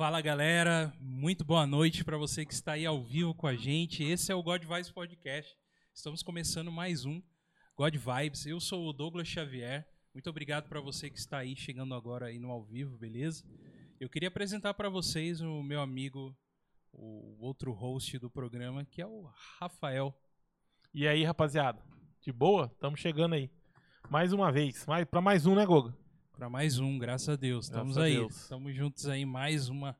Fala galera, muito boa noite para você que está aí ao vivo com a gente. Esse é o God Vibes Podcast. Estamos começando mais um God Vibes. Eu sou o Douglas Xavier. Muito obrigado para você que está aí chegando agora aí no ao vivo, beleza? Eu queria apresentar para vocês o meu amigo, o outro host do programa, que é o Rafael. E aí, rapaziada? De boa? Estamos chegando aí. Mais uma vez. Mais, para mais um, né, Goga? Para mais um, graças a Deus. Estamos Graças aí. Estamos juntos aí mais uma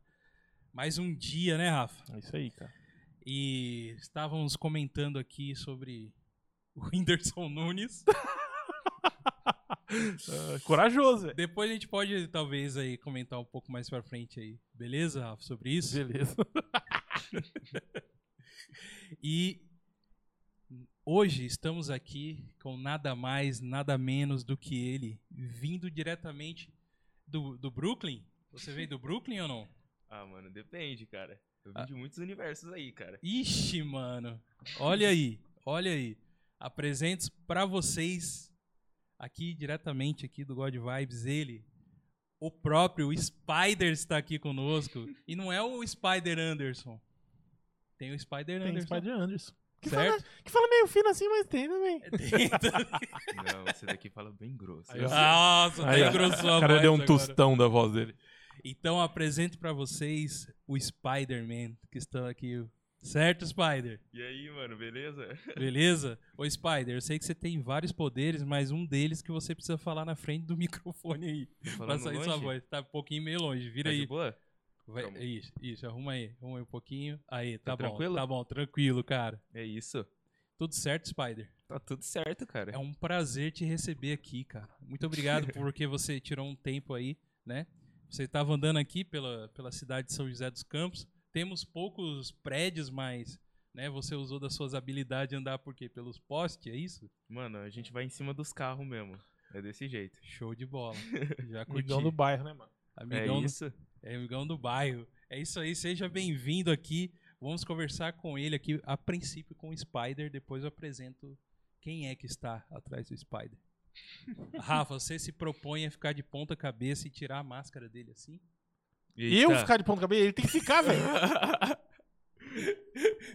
mais um dia, né, Rafa? É isso aí, cara. E estávamos comentando aqui sobre o Whindersson Nunes. Ah, corajoso, velho. Depois a gente pode talvez aí comentar um pouco mais pra frente aí, beleza, Rafa, sobre isso? Beleza. E hoje estamos aqui com nada mais, nada menos do que ele, vindo diretamente do, do Brooklyn. Você veio do Brooklyn ou não? Ah, mano, depende, cara. Eu vim Ah. de muitos universos aí, cara. Ixi, mano. Olha aí, olha aí. Apresento pra vocês aqui diretamente aqui do God Vibes ele, o próprio Spider está aqui conosco e não é o Spider Anderson. Tem o Spider Tem Anderson. Spider Anderson. Que Certo? fala, que fala meio fino assim, mas tem também. Tem também. Não, esse daqui fala bem grosso. Aí. Nossa, Aí, engrossou a O cara deu um agora. tostão da voz dele. Então apresento pra vocês o Spider-Man que está aqui. Certo, Spider? E aí, mano, beleza? Beleza? Ô, Spider, eu sei que você tem vários poderes, mas um deles que você precisa falar na frente do microfone aí. Pra sair longe? sua voz. Tá um pouquinho meio longe. Vira Tá de aí. boa? Vai- Calma. isso, isso, arruma aí. Arruma aí um pouquinho. Aí, tá, Tá bom. tranquilo? Tá bom, tranquilo, cara. É isso. Tudo certo, Spider? Tá tudo certo, cara. É um prazer te receber aqui, cara. Muito obrigado porque você tirou um tempo aí, né? Você estava andando aqui pela, pela cidade de São José dos Campos. Temos poucos prédios, mas né, você usou das suas habilidades de andar por quê? Pelos postes, é isso? Mano, a gente vai em cima dos carros mesmo. É desse jeito. Show de bola. Já curti. Amigão do bairro, né, mano? Amigão é do- isso? É amigão do bairro. É isso aí, seja bem-vindo aqui. Vamos conversar com ele aqui, a princípio com o Spider, depois eu apresento quem é que está atrás do Spider. Rafa, você se propõe a ficar de ponta cabeça e tirar a máscara dele assim? E eu Eita. ficar de ponta cabeça, ele tem que ficar, velho.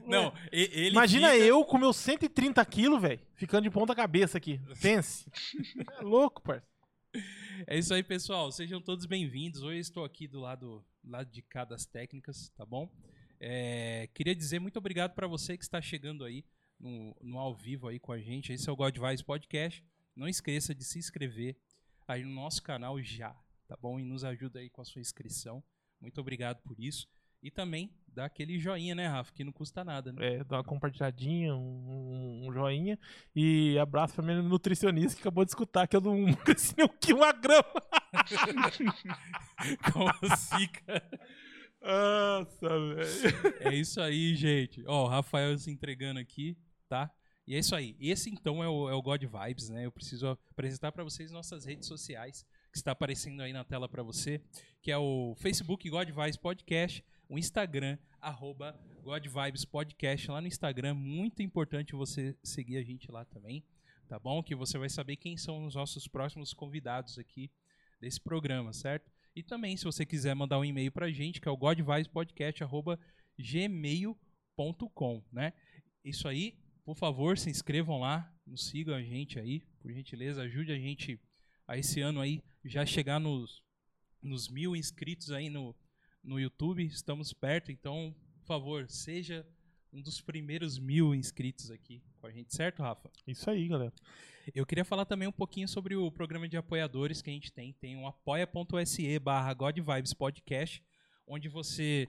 Não, ele Imagina fica- eu com meus 130 quilos, velho, ficando de ponta cabeça aqui. Pense. é louco, parça. É isso aí, pessoal. Sejam todos bem-vindos. Hoje estou aqui do lado, lado de cá das técnicas, tá bom? É, queria dizer muito obrigado para você que está chegando aí no, no ao vivo aí com a gente. Esse é o God Vibes Podcast. Não esqueça de se inscrever aí no nosso canal já, tá bom? E nos ajuda aí com a sua inscrição. Muito obrigado por isso. E também dá aquele joinha, né, Rafa? Que não custa nada, né? É, dá uma compartilhadinha, um, um joinha. E abraço pra minha nutricionista que acabou de escutar que eu não cresci nem um quilo, uma grama. Como assim, cara? Nossa, velho. É isso aí, gente. Ó, o Rafael se entregando aqui, tá? E é isso aí. Esse então é o, é o God Vibes, né? Eu preciso apresentar para vocês nossas redes sociais, que está aparecendo aí na tela para você, que é o Facebook God Vibes Podcast, o Instagram, arroba God Vibes Podcast, lá no Instagram. Muito importante você seguir a gente lá também, tá bom? Que você vai saber quem são os nossos próximos convidados aqui desse programa, certo? E também, se você quiser mandar um e-mail pra gente, que é o godvibespodcast.gmail.com, né? Isso aí, por favor, se inscrevam lá, nos sigam a gente aí, por gentileza, ajude a gente a esse ano aí já chegar nos, nos mil inscritos aí no, no YouTube, estamos perto, então, por favor, seja um dos primeiros mil inscritos aqui com a gente, certo, Rafa? Isso aí, galera. Eu queria falar também um pouquinho sobre o programa de apoiadores que a gente tem. Tem um apoia.se barra God Vibes Podcast, onde você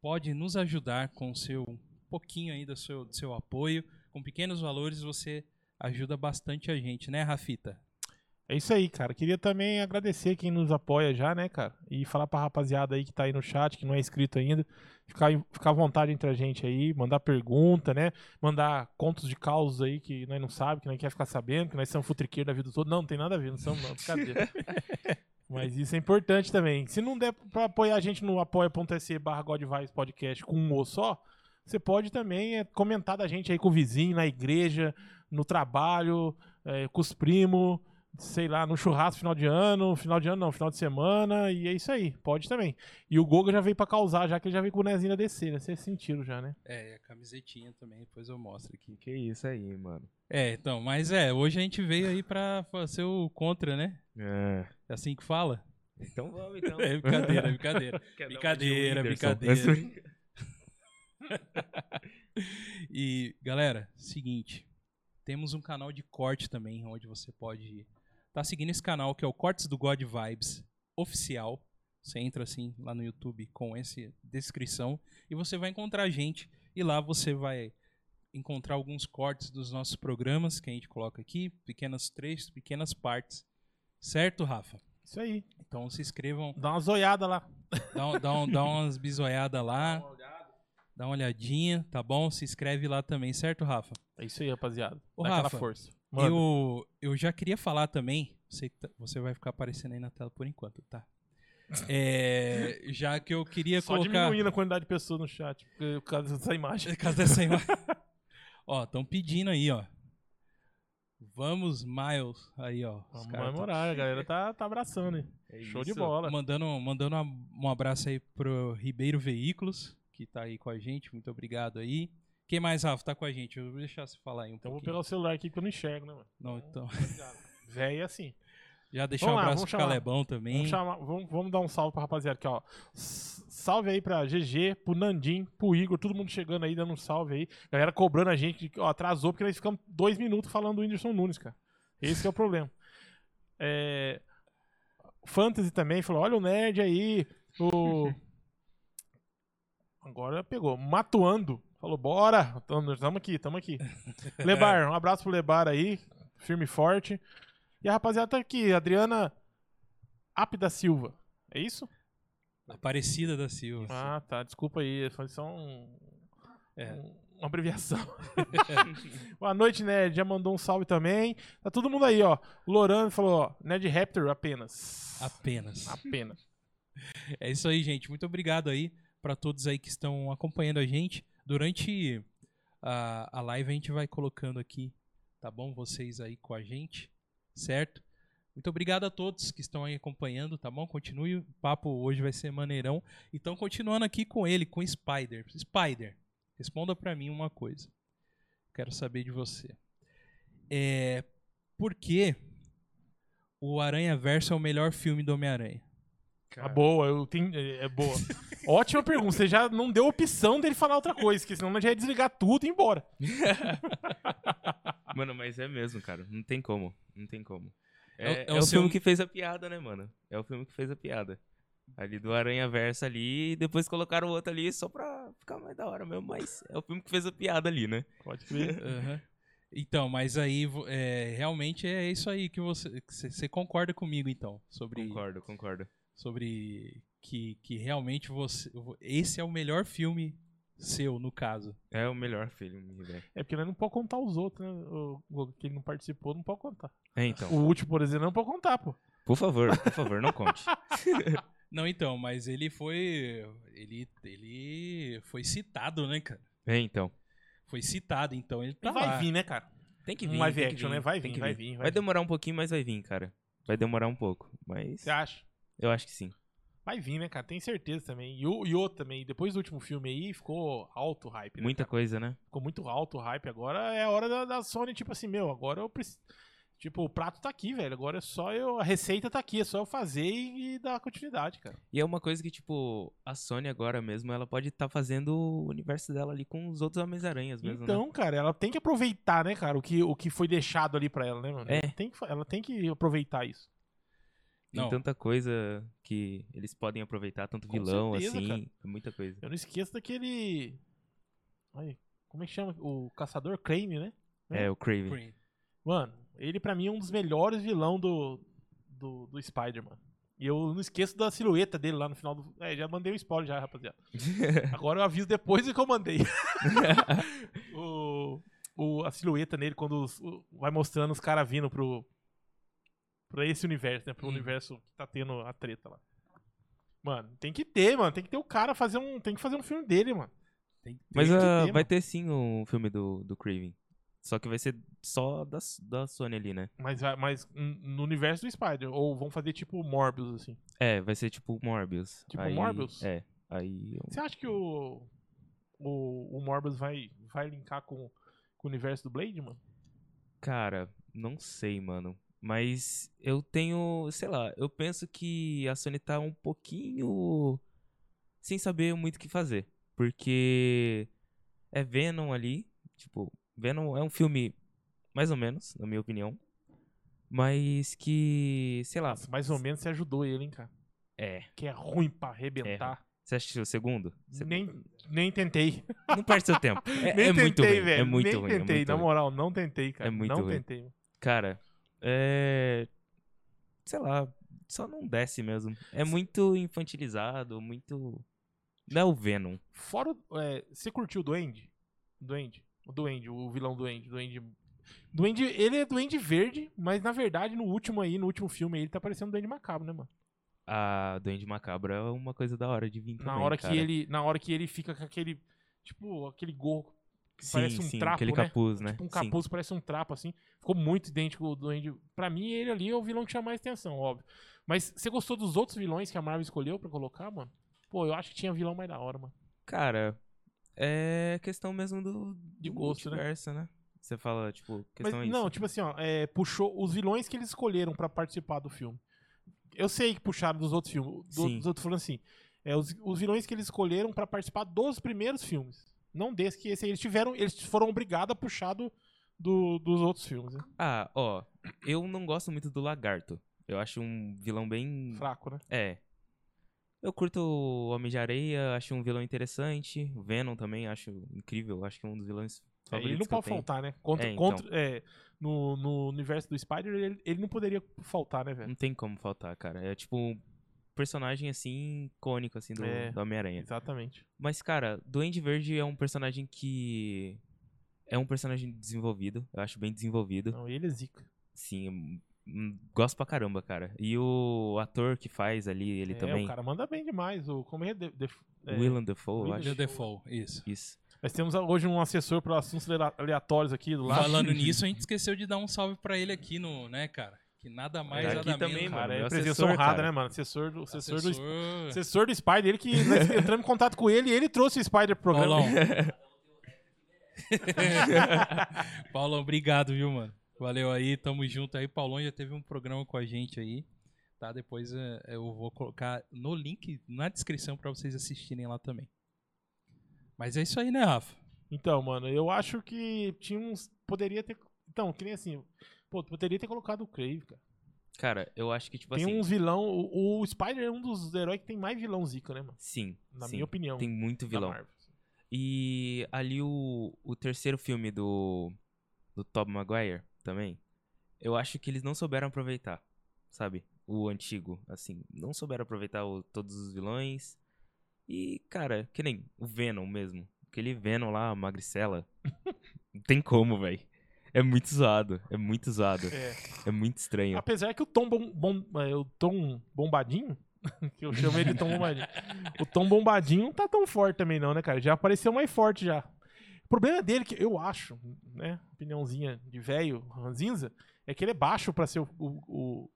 pode nos ajudar com o seu pouquinho aí do seu, do seu apoio. Com pequenos valores você ajuda bastante a gente, né, Rafita? É isso aí, cara. Queria também agradecer quem nos apoia já, né, cara? E falar pra rapaziada aí que tá aí no chat, que não é inscrito ainda, ficar, ficar à vontade entre a gente aí, mandar pergunta, né? Mandar contos de causos aí que nós não sabemos, que nós quer ficar sabendo, que nós somos futriqueiros da vida toda. Não, não tem nada a ver, não somos não, brincadeira. Mas isso é importante também. Se não der pra apoiar a gente no apoia.se barra Podcast com um ou só, você pode também é, comentar da gente aí com o vizinho, na igreja, no trabalho, é, com os primos, sei lá, no churrasco final de ano, final de ano não, final de semana, e é isso aí, pode também. E o Goga já veio pra causar, já que ele já veio com o bonezinho da DC, né? Vocês sentiram já, né? É, e a camisetinha também, depois eu mostro aqui. Que isso aí, mano. É, então, mas é, hoje a gente veio aí pra fazer o contra, né? É. É assim que fala? Então vamos, então. É brincadeira, é brincadeira. Brincadeira, brincadeira. E, galera, seguinte. Temos um canal de corte também, onde você pode tá seguindo esse canal, que é o Cortes do God Vibes Oficial. Você entra assim lá no YouTube com essa descrição e você vai encontrar a gente. E lá você vai encontrar alguns cortes dos nossos programas que a gente coloca aqui, pequenas três, pequenas partes. Certo, Rafa? Isso aí. Então se inscrevam, Dá uma zoiada lá. dá, um- dá, dá umas bisoiadas lá, dá uma olhadinha, tá bom? Se inscreve lá também, certo, Rafa? É isso aí, rapaziada. Ô, Dá aquela Rafa, força. Eu, eu já queria falar também. Que tá- você vai ficar aparecendo aí na tela por enquanto, tá? É, já que eu queria Só colocar. diminuindo a quantidade de pessoas no chat, por causa dessa imagem. Por causa dessa imagem. ó, estão pedindo aí, ó. Vamos, Miles. Aí, ó. os Vamos comemorar, a galera tá, tá abraçando, hein? É Show de bola. Mandando, mandando um abraço aí pro Ribeiro Veículos, que tá aí com a gente. Muito obrigado aí. Quem mais, Rafa, tá com a gente? Eu vou deixar você falar aí um Então eu vou pouquinho. pegar o celular aqui que eu não enxergo, né, mano? Não, então. Véi é assim. Já deixar Vamos um lá, abraço vamos pro chamar. Calebão também. Vamos, chamar, vamos, vamos dar um salve pra rapaziada aqui, ó. Salve aí pra GG, pro Nandim, pro Igor, todo mundo chegando aí, dando um salve aí. Galera cobrando a gente, ó, atrasou porque nós ficamos dois minutos falando do Whindersson Nunes, cara. Esse é o problema. É... Fantasy também falou, olha o nerd aí, o... Agora pegou. Matuando. Falou, bora. Tamo, aqui, tamo aqui. Lebar, um abraço pro Lebar aí. Firme e forte. E a rapaziada tá aqui. Adriana Ap da Silva. É isso? Aparecida da Silva. Ah, tá. Desculpa aí. Foi só um, É. um- uma abreviação. Boa noite, Ned. Já mandou um salve também. Tá todo mundo aí, ó. O Loran falou, ó. Ned Raptor apenas. Apenas. Apenas. É isso aí, gente. Muito obrigado aí para todos aí que estão acompanhando a gente. Durante a, a live a gente vai colocando aqui, tá bom? Vocês aí com a gente, certo? Muito obrigado a todos que estão aí acompanhando, tá bom? Continue, o papo hoje vai ser maneirão. Então, continuando aqui com ele, com Spider. Spider, responda pra mim uma coisa. Quero saber de você. É, por que o Aranha Verso é o melhor filme do Homem-Aranha? Ah, boa, eu tenho. É é boa. Ótima pergunta. Você já não deu opção dele falar outra coisa, porque senão nós já ia desligar tudo e ir embora. Mano, mas é mesmo, cara. Não tem como. Não tem como. É o- É, é é o o, seu- filme que fez a piada, né, mano? É o filme que fez a piada. Ali do Aranha Versa ali, e depois colocaram o outro ali só pra ficar mais da hora mesmo, mas é o filme que fez a piada ali, né? Pode crer. Aham. Então, mas aí é, realmente é isso aí que você, que você você concorda comigo então sobre Concordo, concordo. Sobre que, que realmente você esse é o melhor filme seu no caso. É o melhor filme, velho. É porque nós não pode contar os outros, né? O, o- que ele não participou, não pode contar. É, então. O último, por exemplo, não pode contar, pô. Por favor, por favor, não conte. Não, então, mas ele foi ele ele foi citado, né, cara? É, então. Foi citado, então ele tá vai lá. vir, né, cara? Tem que Um vir. live tem que action, vir, né? Vai tem vir, que vai vir, vai Vai vir. demorar um pouquinho, mas vai vir, cara. Vai demorar um pouco, mas Você acha? Eu acho que sim. Vai vir, né, cara? Tem certeza também. E, o, outro também. Depois do último filme aí, ficou alto hype. Né, Muita cara? coisa, né? Ficou muito alto hype. Agora é a hora da, da Sony, tipo assim, meu, agora eu preciso. Tipo, o prato tá aqui, velho. Agora é só eu. A receita tá aqui, é só eu fazer e, e dar continuidade, cara. E é uma coisa que, tipo, a Sony agora mesmo, ela pode estar fazendo o universo dela ali com os outros Homens-Aranhas mesmo, né? então, cara, ela tem que aproveitar, né, cara, o que, o que foi deixado ali pra ela, né, mano? É. Ela tem que, ela tem que aproveitar isso. Tem Não. tanta coisa que eles podem aproveitar, tanto Com vilão, certeza, assim, cara. é muita coisa. Eu não esqueço daquele. Ai, como é que chama? O Caçador Crane, né? É, o Craven. Green. Mano, ele pra mim é um dos melhores vilão do, do, do Spider-Man. E eu não esqueço da silhueta dele lá no final do. É, já mandei um spoiler já, rapaziada. Agora eu aviso depois do que eu mandei. o, o, a silhueta nele, quando os- o- vai mostrando os caras vindo pro. Pra esse universo, né? Pro Hum. universo que tá tendo a treta lá. Mano, tem que ter, mano. Tem que ter o cara fazer um. Tem que fazer um filme dele, mano. Tem, Mas Tem ah, ter, vai mano. ter sim um filme do, do Craven. Só que vai ser só da, da Sony ali, né? Mas, vai- mas no universo do Spider. Ou vão fazer tipo Morbius, assim. É, vai ser tipo Morbius. Tipo Aí- Morbius? É. Aí. eu- Você acha que o. O, o Morbius vai, vai linkar com, com o universo do Blade, mano? Cara, não sei, mano. Mas eu tenho, sei lá, eu penso que a Sony tá um pouquinho sem saber muito o que fazer. Porque é Venom ali, tipo, Venom é um filme mais ou menos, na minha opinião. Mas que, sei lá, Nossa, mais ou menos você ajudou ele, hein, cara. é. Que é ruim pra arrebentar. Você assistiu o segundo? Você- Nem, nem tentei. Não perde seu tempo. É, nem é tentei, muito ruim, velho. é muito nem ruim. é tentei, muito na ruim. moral, não tentei, cara. É muito não ruim. tentei. Cara, é. Sei lá, só não desce mesmo. É muito infantilizado, muito. Não é o Venom. Fora. É, você curtiu o Duende? Duende. O Duende, o vilão Duende. Duende. Duende, ele é Duende Verde, mas na verdade, no último aí, no último filme, ele tá parecendo Duende Macabro, né, mano? A Duende Macabro é uma coisa da hora de vir Na também, hora cara. que ele, na hora que ele fica com aquele, tipo, aquele gorro que Sim, parece um sim, trapo, aquele né? capuz, né? Tipo um Sim. capuz que parece um trapo, assim. Ficou muito idêntico ao Duende. Pra mim, ele ali é o vilão que chama mais atenção, óbvio. Mas você gostou dos outros vilões que a Marvel escolheu pra colocar, mano? Pô, eu acho que tinha vilão mais da hora, mano. Cara, é questão mesmo do. De gosto, né? multiverso, né? Você fala, tipo, Mas questão é não, isso. tipo assim, ó, é, puxou os vilões que eles escolheram pra participar do filme. Eu sei que puxaram dos outros filmes. do- Sim. dos outros falando assim. É, os, os vilões que eles escolheram pra participar dos primeiros filmes. Não desse que esse aí eles tiveram. Eles foram obrigados a puxar do, do- dos outros filmes. Né? Ah, ó, eu não gosto muito do Lagarto. Eu acho um vilão bem. Fraco, né? É. Eu curto o Homem de Areia, acho um vilão interessante. O Venom também acho incrível, acho que é um dos vilões É, ele não pode faltar, né? Contra, É, então. contra, é, no, no universo do Spider, ele, ele não poderia faltar, né, velho? Não tem como faltar, cara. É tipo personagem assim icônico assim do, É. do Homem-Aranha. Exatamente. Mas cara, Duende Verde é um personagem que é um personagem desenvolvido, eu acho bem desenvolvido. Não, ele é zica. Sim, hum, gosto pra caramba, cara. E o ator que faz ali, ele é, também, o cara manda bem demais. O, como é, de, de, é, Willem Dafoe, eu Willem acho. The Default, isso. Isso. Nós temos hoje um assessor para assuntos ale- aleatórios aqui do lado. Falando nisso, a gente esqueceu de dar um salve pra ele aqui no, né, cara? Que nada mais, nada aqui também, menos. mano. Cara, é presença assessor, honrada, né, mano? Assessor do, assessor do, Assessor. assessor do Spider. Ele que nós entramos em contato com ele e ele trouxe o Spider pro programa. Paulão. Paulão, obrigado, viu, mano? Valeu aí, tamo junto aí. Paulão já teve um programa com a gente aí, tá? Depois eh, eu vou colocar no link na descrição pra vocês assistirem lá também. Mas é isso aí, né, Rafa? Então, mano, eu acho que tinha uns. Poderia ter. Então, que nem assim. Pô, poderia ter colocado o Crave, cara. Cara, eu acho que tipo tem assim, uns vilão. O, o Spider é um dos heróis que tem mais vilão zica, né, mano? sim, Na sim, minha opinião. tem muito vilão. Marvel. E ali o, o terceiro filme do do Tobey Maguire também, eu acho que eles não souberam aproveitar, sabe? O antigo, assim, não souberam aproveitar o- todos os vilões. E, cara, que nem o Venom mesmo. Aquele Venom lá, magricela. não tem como, velho. É muito zoado, é muito zoado. É. É muito estranho. Apesar que o Tom, bom, bom, é, o Tom Bombadinho, que eu chamo ele de Tom Bombadinho, o Tom Bombadinho não tá tão forte também não, né, cara? Já apareceu mais forte já. O problema dele, que eu acho, né, opiniãozinha de velho, ranzinza, é que ele é baixo pra ser o, o, o,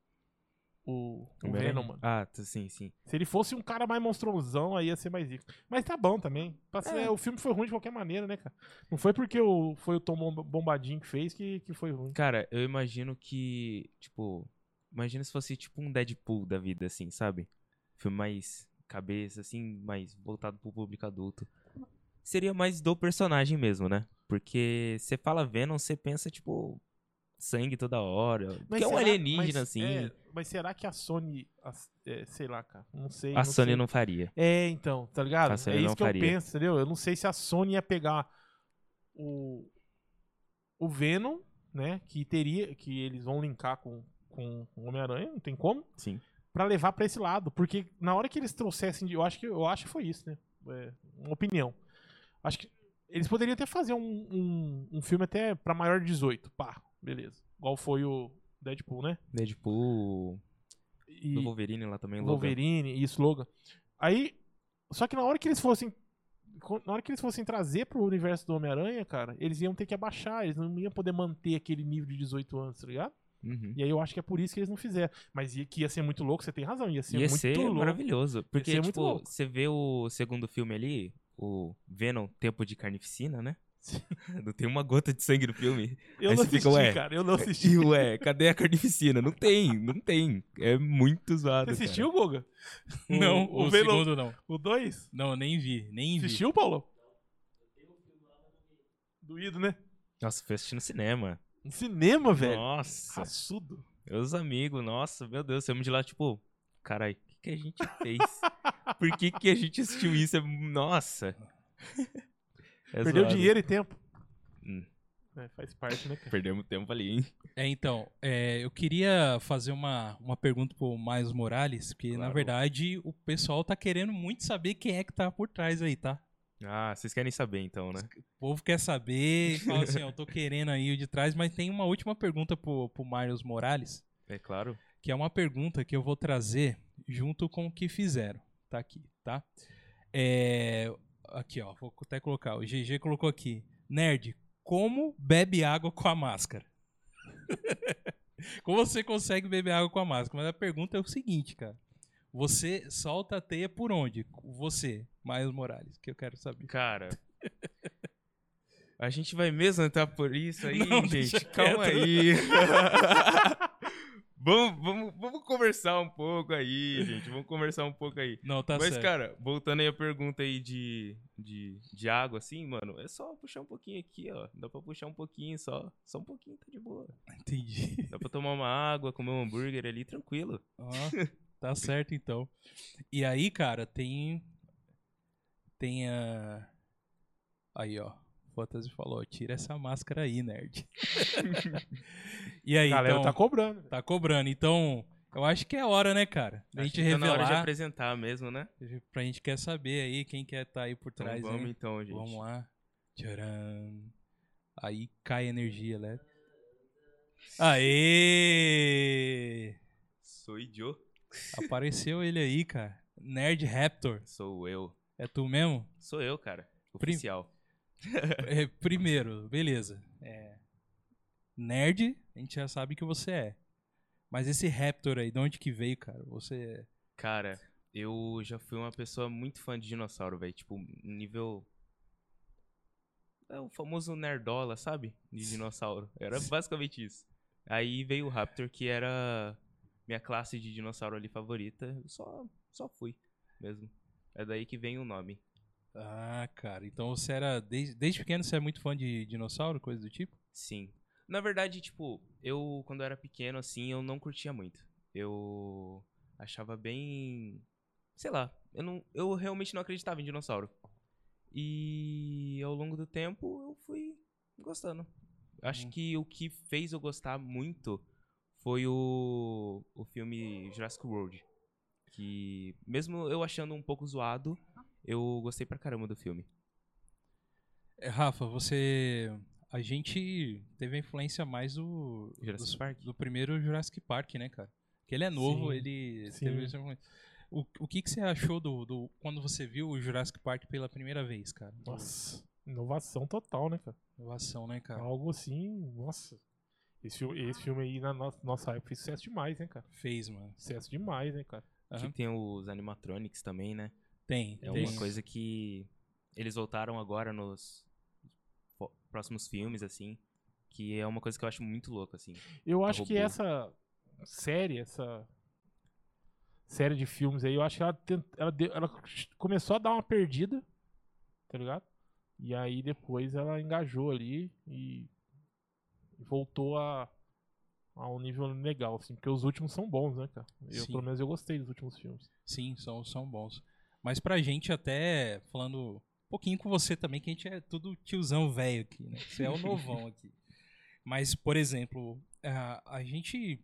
o, o? Venom, mano. Ah, sim, sim. Se ele fosse um cara mais monstruosão, aí ia ser mais rico. Mas tá bom também. Ser- É. O filme foi ruim de qualquer maneira, né, cara? Não foi porque o, foi o Tom Bomba- Bombadinho que fez que, que foi ruim. Cara, eu imagino que, tipo, imagina se fosse tipo um Deadpool da vida, assim, sabe? Filme mais cabeça, assim, mais voltado pro público adulto. Seria mais do personagem mesmo, né? Porque você fala Venom, você pensa, tipo, sangue toda hora. que é um alienígena, mas, assim. é, mas será que a Sony. as- é, sei lá, cara. Não sei. a não Sony sei. não faria. É, então, tá ligado? A Sony é isso não que faria. eu penso, entendeu? Eu não sei se a Sony ia pegar o. O Venom, né? Que teria. Que eles vão linkar com, com o Homem-Aranha, não tem como. Sim. Pra levar pra esse lado. Porque na hora que eles trouxessem. Eu acho que, eu acho que foi isso, né? É, uma opinião. Acho que. Eles poderiam até fazer um, um, um filme até pra maior de 18. Pá, beleza. Igual foi o Deadpool, né? Deadpool, E do Wolverine lá também, Logan. Wolverine e isso, Logan. Aí. Só que na hora que eles fossem na hora que eles fossem trazer pro universo do Homem-Aranha, cara, eles iam ter que abaixar, eles não iam poder manter aquele nível de 18 anos, tá ligado? Uhum. E aí eu acho que é por isso que eles não fizeram. Mas ia, que ia ser muito louco, você tem razão, ia ser Ia muito ser louco. maravilhoso. Porque, ser muito tipo, louco. você vê o segundo filme ali, o Venom, Tempo de Carnificina, né? Não tem uma gota de sangue no filme. Eu Aí não você fica, assisti, ué, cara, eu não assisti. E ué, cadê a carnificina? Não tem, não tem. É muito zoado. Você cara. assistiu, Goga? O- não, o o, Venom- segundo não. O 2? Não, nem vi, nem vi. Assistiu, Paulo? Doído, né? Nossa, fui assistir no cinema. No cinema, velho. Nossa, Raçudo. meus amigos, nossa, meu Deus, saímos de lá, tipo, carai, o que, que a gente fez? Por que, que a gente assistiu isso? É- Nossa. É Perdeu dinheiro e tempo. Hum. É, faz parte, né, cara? Perdemos tempo ali, hein? É, então, é, eu queria fazer uma, uma pergunta pro Miles Morales, porque na Claro. verdade o pessoal tá querendo muito saber quem é que tá por trás aí, tá? Ah, vocês querem saber então, né? O povo quer saber, fala assim, eu tô querendo aí o de trás, mas tem uma última pergunta pro, pro Miles Morales, É claro. que é uma pergunta que eu vou trazer junto com o que fizeram. Tá aqui, tá? É, aqui, ó, vou até colocar. O GG colocou aqui. Nerd, como bebe água com a máscara? como você consegue beber água com a máscara? Mas a pergunta é o seguinte, cara. Você solta a teia por onde? Você, Miles Morales, que eu quero saber. Cara. A gente vai mesmo entrar por isso aí, Não, gente? Calma quieto. aí. vamos, vamos, vamos conversar um pouco aí, gente. Vamos conversar um pouco aí. Não, tá Mas, certo. cara, voltando aí a pergunta aí de, de, de água, assim, mano, é só puxar um pouquinho aqui, ó. Dá pra puxar um pouquinho só. Só um pouquinho, tá de boa. Entendi. Dá pra tomar uma água, comer um hambúrguer ali, tranquilo. Ó, tá certo então. E aí, cara, tem. Tem a. Aí, ó. Fantasy falou: tira essa máscara aí, nerd. e aí, A galera então. tá cobrando. Tá cobrando. Então, eu acho que é hora, né, cara? Da Acho gente que tá na hora de revelar. apresentar mesmo, né? Pra gente quer saber aí quem quer tá aí por Então trás. vamos hein? então, gente. Vamos lá. Tcharam. Aí cai a energia, né? Aê! Sou idiota. Apareceu ele aí, cara. Nerd Raptor. Sou eu. É tu mesmo? Sou eu, cara. Prim- Oficial. É, primeiro, beleza. É, nerd, a gente já sabe que você é. Mas esse Raptor aí, de onde que veio, cara? Você. Cara, eu já fui uma pessoa muito fã de dinossauro, velho. Tipo, nível. É o famoso nerdola, sabe? De dinossauro. Era basicamente isso. Aí veio o Raptor, que era minha classe de dinossauro ali favorita. Eu Só, só fui mesmo. É daí que vem o nome. Ah, cara. Então você era. Desde, desde pequeno você é muito fã de dinossauro, coisa do tipo? Sim. Na verdade, tipo, eu, quando eu era pequeno, assim, eu não curtia muito. Eu achava bem. Sei lá, eu, não, eu realmente não acreditava em dinossauro. E ao longo do tempo eu fui gostando. Acho Uhum. que o que fez eu gostar muito foi o, o filme Jurassic World. Que, mesmo eu achando um pouco zoado, eu gostei pra caramba do filme. É, Rafa, você. A gente teve a influência mais do. Jurassic dos- Park? Do primeiro Jurassic Park, né, cara? Que ele é novo, Sim, ele sim. teve essa influência. O, o que, que você achou do, do. Quando você viu o Jurassic Park pela primeira vez, cara? Nossa, inovação total, né, cara? Inovação, né, cara? Algo assim, nossa. Esse filme, esse filme aí na nossa, nossa época fez sucesso demais, né, cara? Fez, mano. Sucesso demais, né, cara? Aham. Que tem os animatronics também, né? Tem, É tem. uma coisa que eles voltaram agora nos próximos filmes, assim. Que é uma coisa que eu acho muito louca, assim. Eu acho que essa série, essa série de filmes aí, eu acho que ela, tent- ela, deu- ela começou a dar uma perdida, tá ligado? E aí depois ela engajou ali e voltou a, a um nível legal, assim, porque os últimos são bons, né, cara? Eu, Sim. pelo menos eu gostei dos últimos filmes. Sim, são, são bons. Mas pra gente até, falando um pouquinho com você também, que a gente é tudo tiozão velho aqui, né? Você é o novão aqui. Mas, por exemplo, a, a gente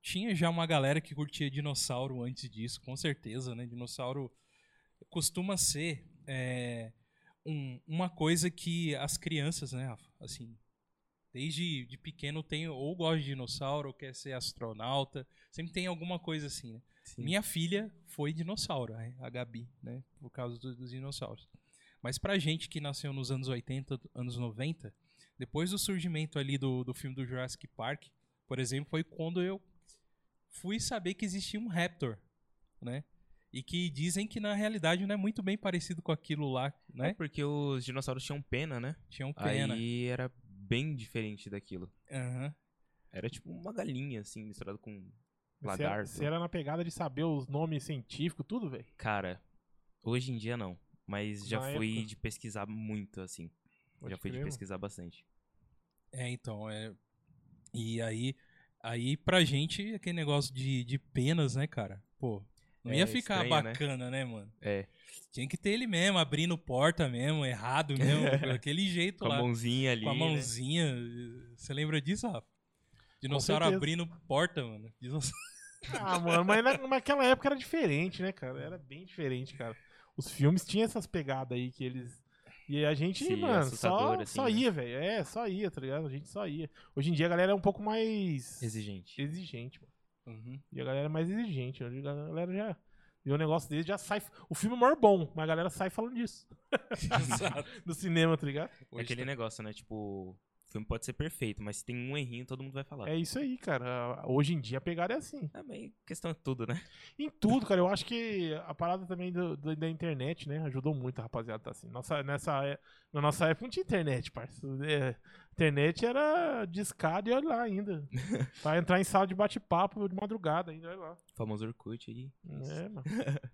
tinha já uma galera que curtia dinossauro antes disso, com certeza, né? Dinossauro costuma ser é, um- uma coisa que as crianças, né, assim, desde de pequeno tem ou gosta de dinossauro ou quer ser astronauta, sempre tem alguma coisa assim, né? Sim. Minha filha foi dinossauro, a Gabi, né? Por causa do- dos dinossauros. Mas pra gente que nasceu nos anos 80, anos 90, depois do surgimento ali do, do filme do Jurassic Park, por exemplo, foi quando eu fui saber que existia um Raptor, né? E que dizem que na realidade não é muito bem parecido com aquilo lá, né? É porque os dinossauros tinham pena, né? Tinham pena. Aí era bem diferente daquilo. Aham. Era tipo uma galinha, assim, misturado com lagarto. você era na pegada de saber os nomes científicos, tudo, velho? Cara, hoje em dia não. Mas já Na fui época? de pesquisar muito, assim. Pode já fui de pesquisar bastante. É, então, é. E aí, aí pra gente, aquele negócio de, de penas, né, cara? Pô, não É, ia ficar estranho, né? bacana, né? mano? É, Tinha que ter ele mesmo, abrindo porta mesmo, errado mesmo, daquele jeito com a lá. mãozinha ali. com a né? mãozinha. Você lembra disso, Rafa? Dinossauro abrindo porta, mano. Dinossauro- Ah, mano, mas na, naquela época era diferente, né, cara? Era bem diferente, cara. Os filmes tinham essas pegadas aí que eles. E a gente, Sim, mano, só, assim, só né? ia, velho. É, só ia, tá ligado? A gente só ia. Hoje em dia a galera é um pouco mais Exigente. exigente, mano. Uhum. E a galera é mais exigente. A galera já. E o negócio dele já sai. O filme é maior bom, mas a galera sai falando disso. Exato. No cinema, tá ligado? É aquele negócio, né? Tipo, o filme pode ser perfeito, mas se tem um errinho, todo mundo vai falar. É isso aí, cara. Hoje em dia a pegada é assim. É, mas questão é tudo, né? Em tudo, cara. Eu acho que a parada também do- do- da internet, né? Ajudou muito a rapaziada, tá assim. Nossa, nessa, é- na nossa época não tinha internet, parceiro. É, internet era discado e olha lá ainda. pra entrar em sala de bate-papo de madrugada ainda, olha lá. O famoso Orkut aí. É, mano.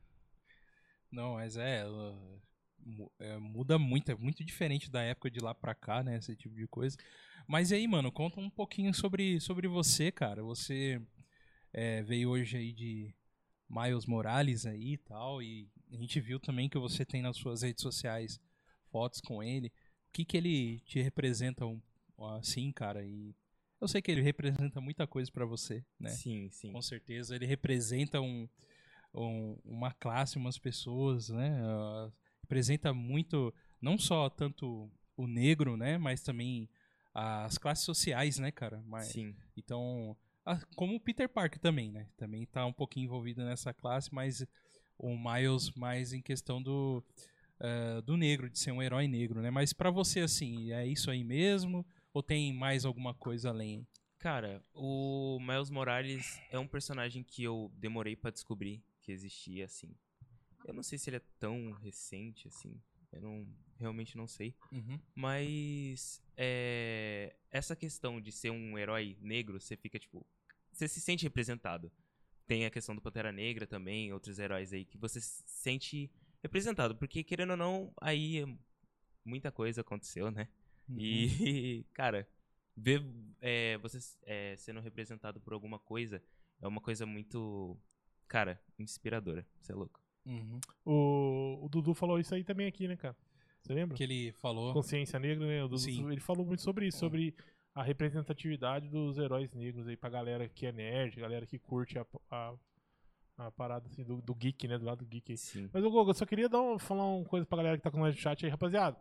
Não, mas é, mu- é, muda muito, é muito diferente da época de lá pra cá, né, esse tipo de coisa. Mas e aí, mano, conta um pouquinho sobre, sobre você, cara. Você é, veio hoje aí de Miles Morales aí e tal, e a gente viu também que você tem nas suas redes sociais fotos com ele. O que que ele te representa um- assim, cara? E eu sei que ele representa muita coisa pra você, né? Sim, sim. Com certeza, ele representa um, um- uma classe, umas pessoas, né? Ah, representa muito, não só tanto o negro, né? Mas também as classes sociais, né, cara? Mas, Sim. então, como o Peter Parker também, né? Também tá um pouquinho envolvido nessa classe, mas o Miles mais em questão do, eh, do negro, de ser um herói negro, né? Mas pra você, assim, é isso aí mesmo? Ou tem mais alguma coisa além? Cara, o Miles Morales é um personagem que eu demorei pra descobrir que existia, assim. Eu não sei se ele é tão recente, assim. Eu não, realmente não sei. Uhum. Mas é, essa questão de ser um herói negro, você fica tipo. Você se sente representado. Tem a questão do Pantera Negra também, outros heróis aí que você se sente representado. Porque, querendo ou não, aí muita coisa aconteceu, né? Uhum. E, cara, ver é, você é, sendo representado por alguma coisa é uma coisa muito, cara, inspiradora. Você é louco. Uhum. O, o Dudu falou isso aí também aqui, né, cara? Você lembra? Que ele falou. Consciência Negra, né? O Dudu, Sim. ele falou muito sobre isso, sobre a representatividade dos heróis negros aí pra galera que é nerd, galera que curte a, a, a parada assim, do, do geek, né? Do lado do geek aí. Sim. Mas, ô Gogo, eu só queria dar um- falar uma coisa pra galera que tá com nós no chat aí, rapaziada.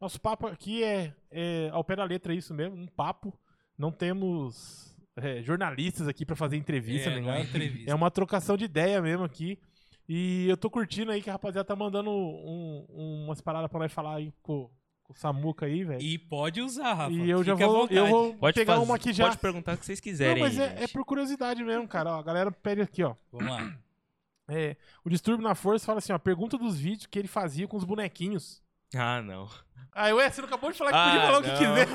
Nosso papo aqui é, é ao pé da letra, é isso mesmo, um papo. Não temos é, jornalistas aqui pra fazer entrevista, é, né, é entrevista. É uma trocação de ideia mesmo aqui. E eu tô curtindo aí que a rapaziada tá mandando um- um- umas paradas pra nós falar aí o Samuca aí, velho. E pode usar, Rafa. E eu já vou, eu vou Pode pegar fazer- uma aqui já. Pode perguntar o que vocês Não, quiserem. mas aí, é, é por curiosidade mesmo, cara. Ó, a galera pede aqui, ó. Vamos lá. É, o Distúrbio na Força fala assim, ó. Pergunta dos vídeos que ele fazia com os bonequinhos. Ah, não. Aí, ué, você não acabou de falar que podia falar o que quiser.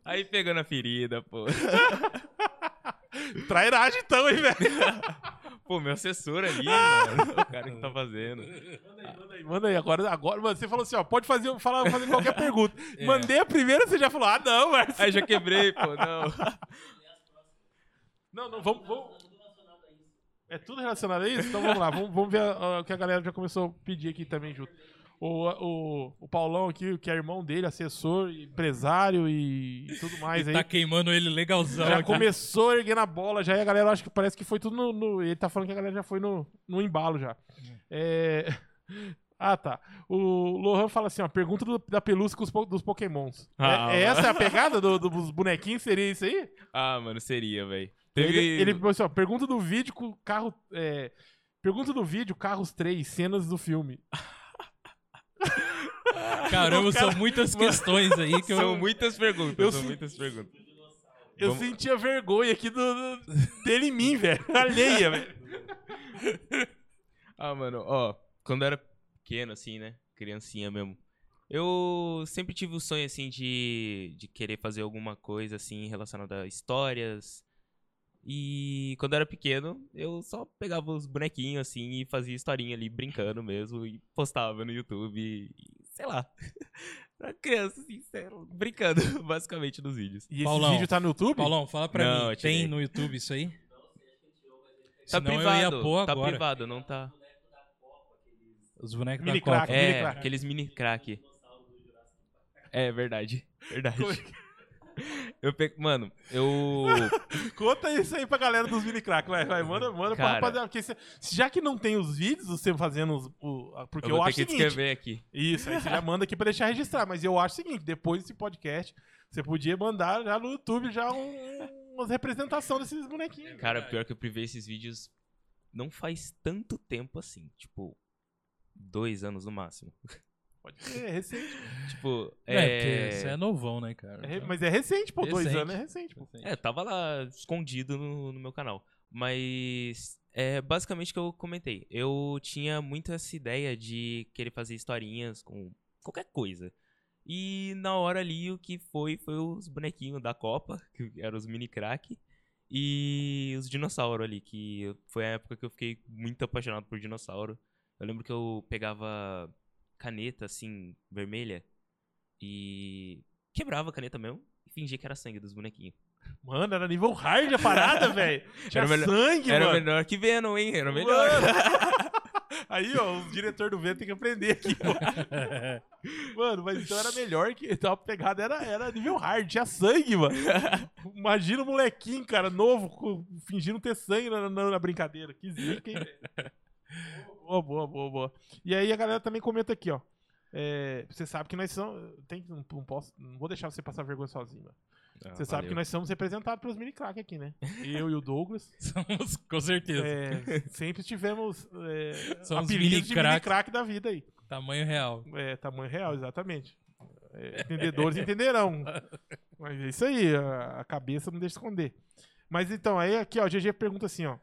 Aí pegou na ferida, pô. Trairagem então, hein, velho. Pô, meu assessor ali, mano. O cara que tá fazendo. Manda aí, manda aí. Agora, agora mano, você falou assim, ó. Pode fazer, falar, fazer qualquer pergunta. É. Mandei a primeira, você já falou, ah, não, Márcio. Aí já quebrei, pô, não. Não, não, vamos, vamos. É tudo relacionado a isso? Então vamos lá, vamos, vamos ver ah, o que a galera já começou a pedir aqui também junto. O, o, o Paulão aqui, que é irmão dele, assessor, empresário e, e tudo mais aí. Tá queimando ele legalzão. Já aqui. começou erguendo a bola, já e a galera acho que parece que foi tudo no. no- ele tá falando que a galera já foi no, no embalo já. É, Ah, tá. O Lohan fala assim, ó, pergunta do- da pelúcia com os dos pokémons. Ah, é, é essa a pegada do- dos bonequinhos? Seria isso aí? Ah, mano, seria, velho. Ele, ele falou assim, ó, pergunta do vídeo com carro. é, pergunta do vídeo, carros 3, cenas do filme. Caramba, cara- são muitas questões aí que eu. São muitas perguntas, Eu são se- muitas perguntas. Eu Vamos- sentia vergonha aqui do, do- dele em mim, velho. Alheia, velho. Ah, mano, ó, quando eu era pequeno, assim, né? Criancinha mesmo. Eu sempre tive o sonho, assim, de, de querer fazer alguma coisa, assim, relacionada a histórias. E quando eu era pequeno, eu só pegava os bonequinhos, assim, e fazia historinha ali, brincando mesmo, e postava no YouTube, e, sei lá. pra criança, assim, brincando, basicamente, nos vídeos. E esse Paulão. vídeo tá no YouTube? Paulão, fala pra Não, mim, tem no YouTube isso aí? Tá Senão privado, eu ia pôr tá agora. privado, não tá... Os bonecos Mini da Copa. crack. É, Mini crack. aqueles mini crack. É verdade, verdade. Eu pe... Mano, eu. Conta isso aí pra galera dos mini crack, vai, vai, manda, manda pra Cara. rapaziada. Porque cê- já que não tem os vídeos, você fazendo os. o- porque eu eu, acho que seguinte. descrever aqui. Isso, aí você já manda aqui pra deixar registrar. Mas eu acho o seguinte: depois desse podcast, você podia mandar já no YouTube já um, umas representação desses bonequinhos. Cara, pior que eu privei esses vídeos não faz tanto tempo assim. Tipo, dois anos no máximo. Pode ser, é recente. Tipo, É, é. porque você é novão, né, cara? É re- mas é recente, pô. Dois Recente. anos é recente, pô. É, tava lá escondido no, no meu canal. Mas é basicamente o que eu comentei. Eu tinha muito essa ideia de querer fazer historinhas com qualquer coisa. E na hora ali o que foi foi os bonequinhos da Copa, que eram os mini crack, e os dinossauros ali, que foi a época que eu fiquei muito apaixonado por dinossauro. Eu lembro que eu pegava caneta assim, vermelha, e quebrava a caneta mesmo e fingia que era sangue dos bonequinhos. Mano, era nível hard a parada, velho. Tinha Era melhor- sangue, Era mano. melhor que Venom, hein? Era melhor. Mano. Aí, ó, o diretor do Venom tem que aprender aqui, pô. Mano, mas então era melhor que. Então a pegada era, era nível hard, tinha sangue, mano. Imagina o molequinho, cara, novo, fingindo ter sangue na, na- na brincadeira. Que zica, hein, velho? Boa, boa, boa, boa. E aí a galera também comenta aqui, ó. É, você sabe que nós somos. Tem, não, não posso, não vou deixar você passar vergonha sozinho, mano. Ah, Você sabe que nós somos representados pelos mini crack aqui, né? Eu e o Douglas. Somos, com certeza. É, sempre tivemos é, Somos apelidos mini crack. mini crack da vida aí. Tamanho real. É, tamanho real, exatamente. É, entendedores entenderão. Mas é isso aí, a, a cabeça não deixa esconder. Mas então, aí aqui, ó, o GG pergunta assim, ó.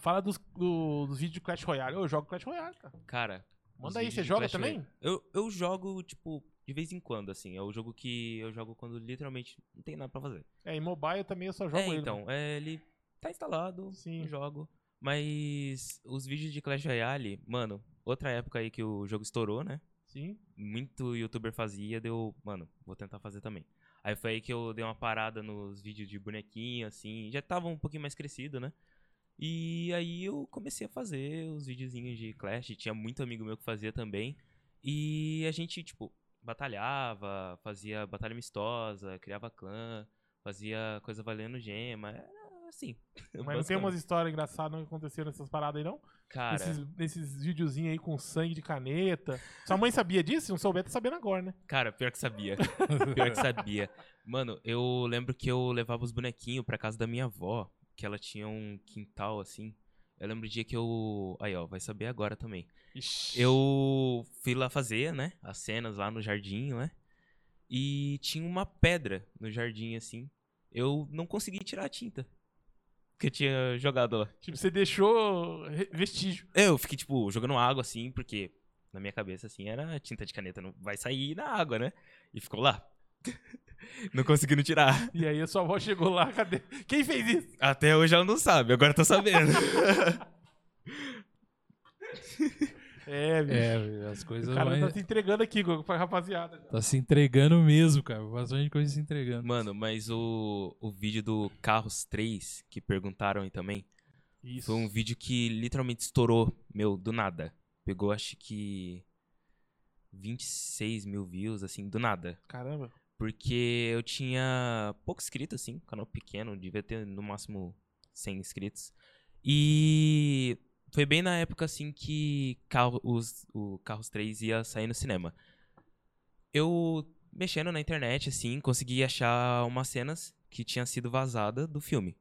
Fala dos, do- dos vídeos de Clash Royale. Eu jogo Clash Royale, cara. Cara, Manda aí, você joga Clash também? Royale- Eu, eu jogo, tipo, de vez em quando, assim. É o jogo que eu jogo quando literalmente não tem nada pra fazer. É, em mobile também eu só jogo é, ele. então, é, ele tá instalado, Sim. eu jogo. Mas os vídeos de Clash Royale, mano, outra época aí que o jogo estourou, né? Sim. Muito youtuber fazia, deu, mano, vou tentar fazer também. Aí foi aí que eu dei uma parada nos vídeos de bonequinho, assim, já tava um pouquinho mais crescido, né? E aí eu comecei a fazer os videozinhos de Clash, tinha muito amigo meu que fazia também. E a gente, tipo, batalhava, fazia batalha amistosa, criava clã, fazia coisa valendo gema, era assim. Mas não tem umas histórias engraçadas que aconteceram nessas paradas aí, não? Cara, Nesses, nesses videozinhos aí com sangue de caneta. Sua mãe sabia disso? Se não souber, tá sabendo agora, né? Cara, pior que sabia. pior que sabia. Mano, eu lembro que eu levava os bonequinhos pra casa da minha avó, que ela tinha um quintal assim. Eu lembro o dia que eu. Aí, ó, vai saber agora também. Ixi. Eu fui lá fazer, né? As cenas lá no jardim, né? E tinha uma pedra no jardim, assim. Eu não consegui tirar a tinta. Que eu tinha jogado lá. Tipo, você deixou vestígio. Eu fiquei, tipo, jogando água, assim, porque na minha cabeça, assim, era tinta de caneta, não vai sair na água, né? E ficou lá. Não conseguindo tirar. E aí a sua avó chegou lá, cadê? Quem fez isso? Até hoje ela não sabe, agora tá sabendo. É, bicho. É, as o coisas cara vai... tá se entregando aqui, Gogo, pra rapaziada. Tá se entregando mesmo, cara. Bastante coisa se entregando. Mano, mas o, o vídeo do Carros 3, que perguntaram aí também, Isso. foi um vídeo que literalmente estourou, meu, do nada. Pegou, acho que 26 mil views, assim, do nada. Caramba. Porque eu tinha pouco inscrito, assim, canal pequeno, devia ter no máximo 100 inscritos. E foi bem na época, assim, que os, o Carros 3 ia sair no cinema. Eu, mexendo na internet, assim, consegui achar umas cenas que tinha sido vazada do filme.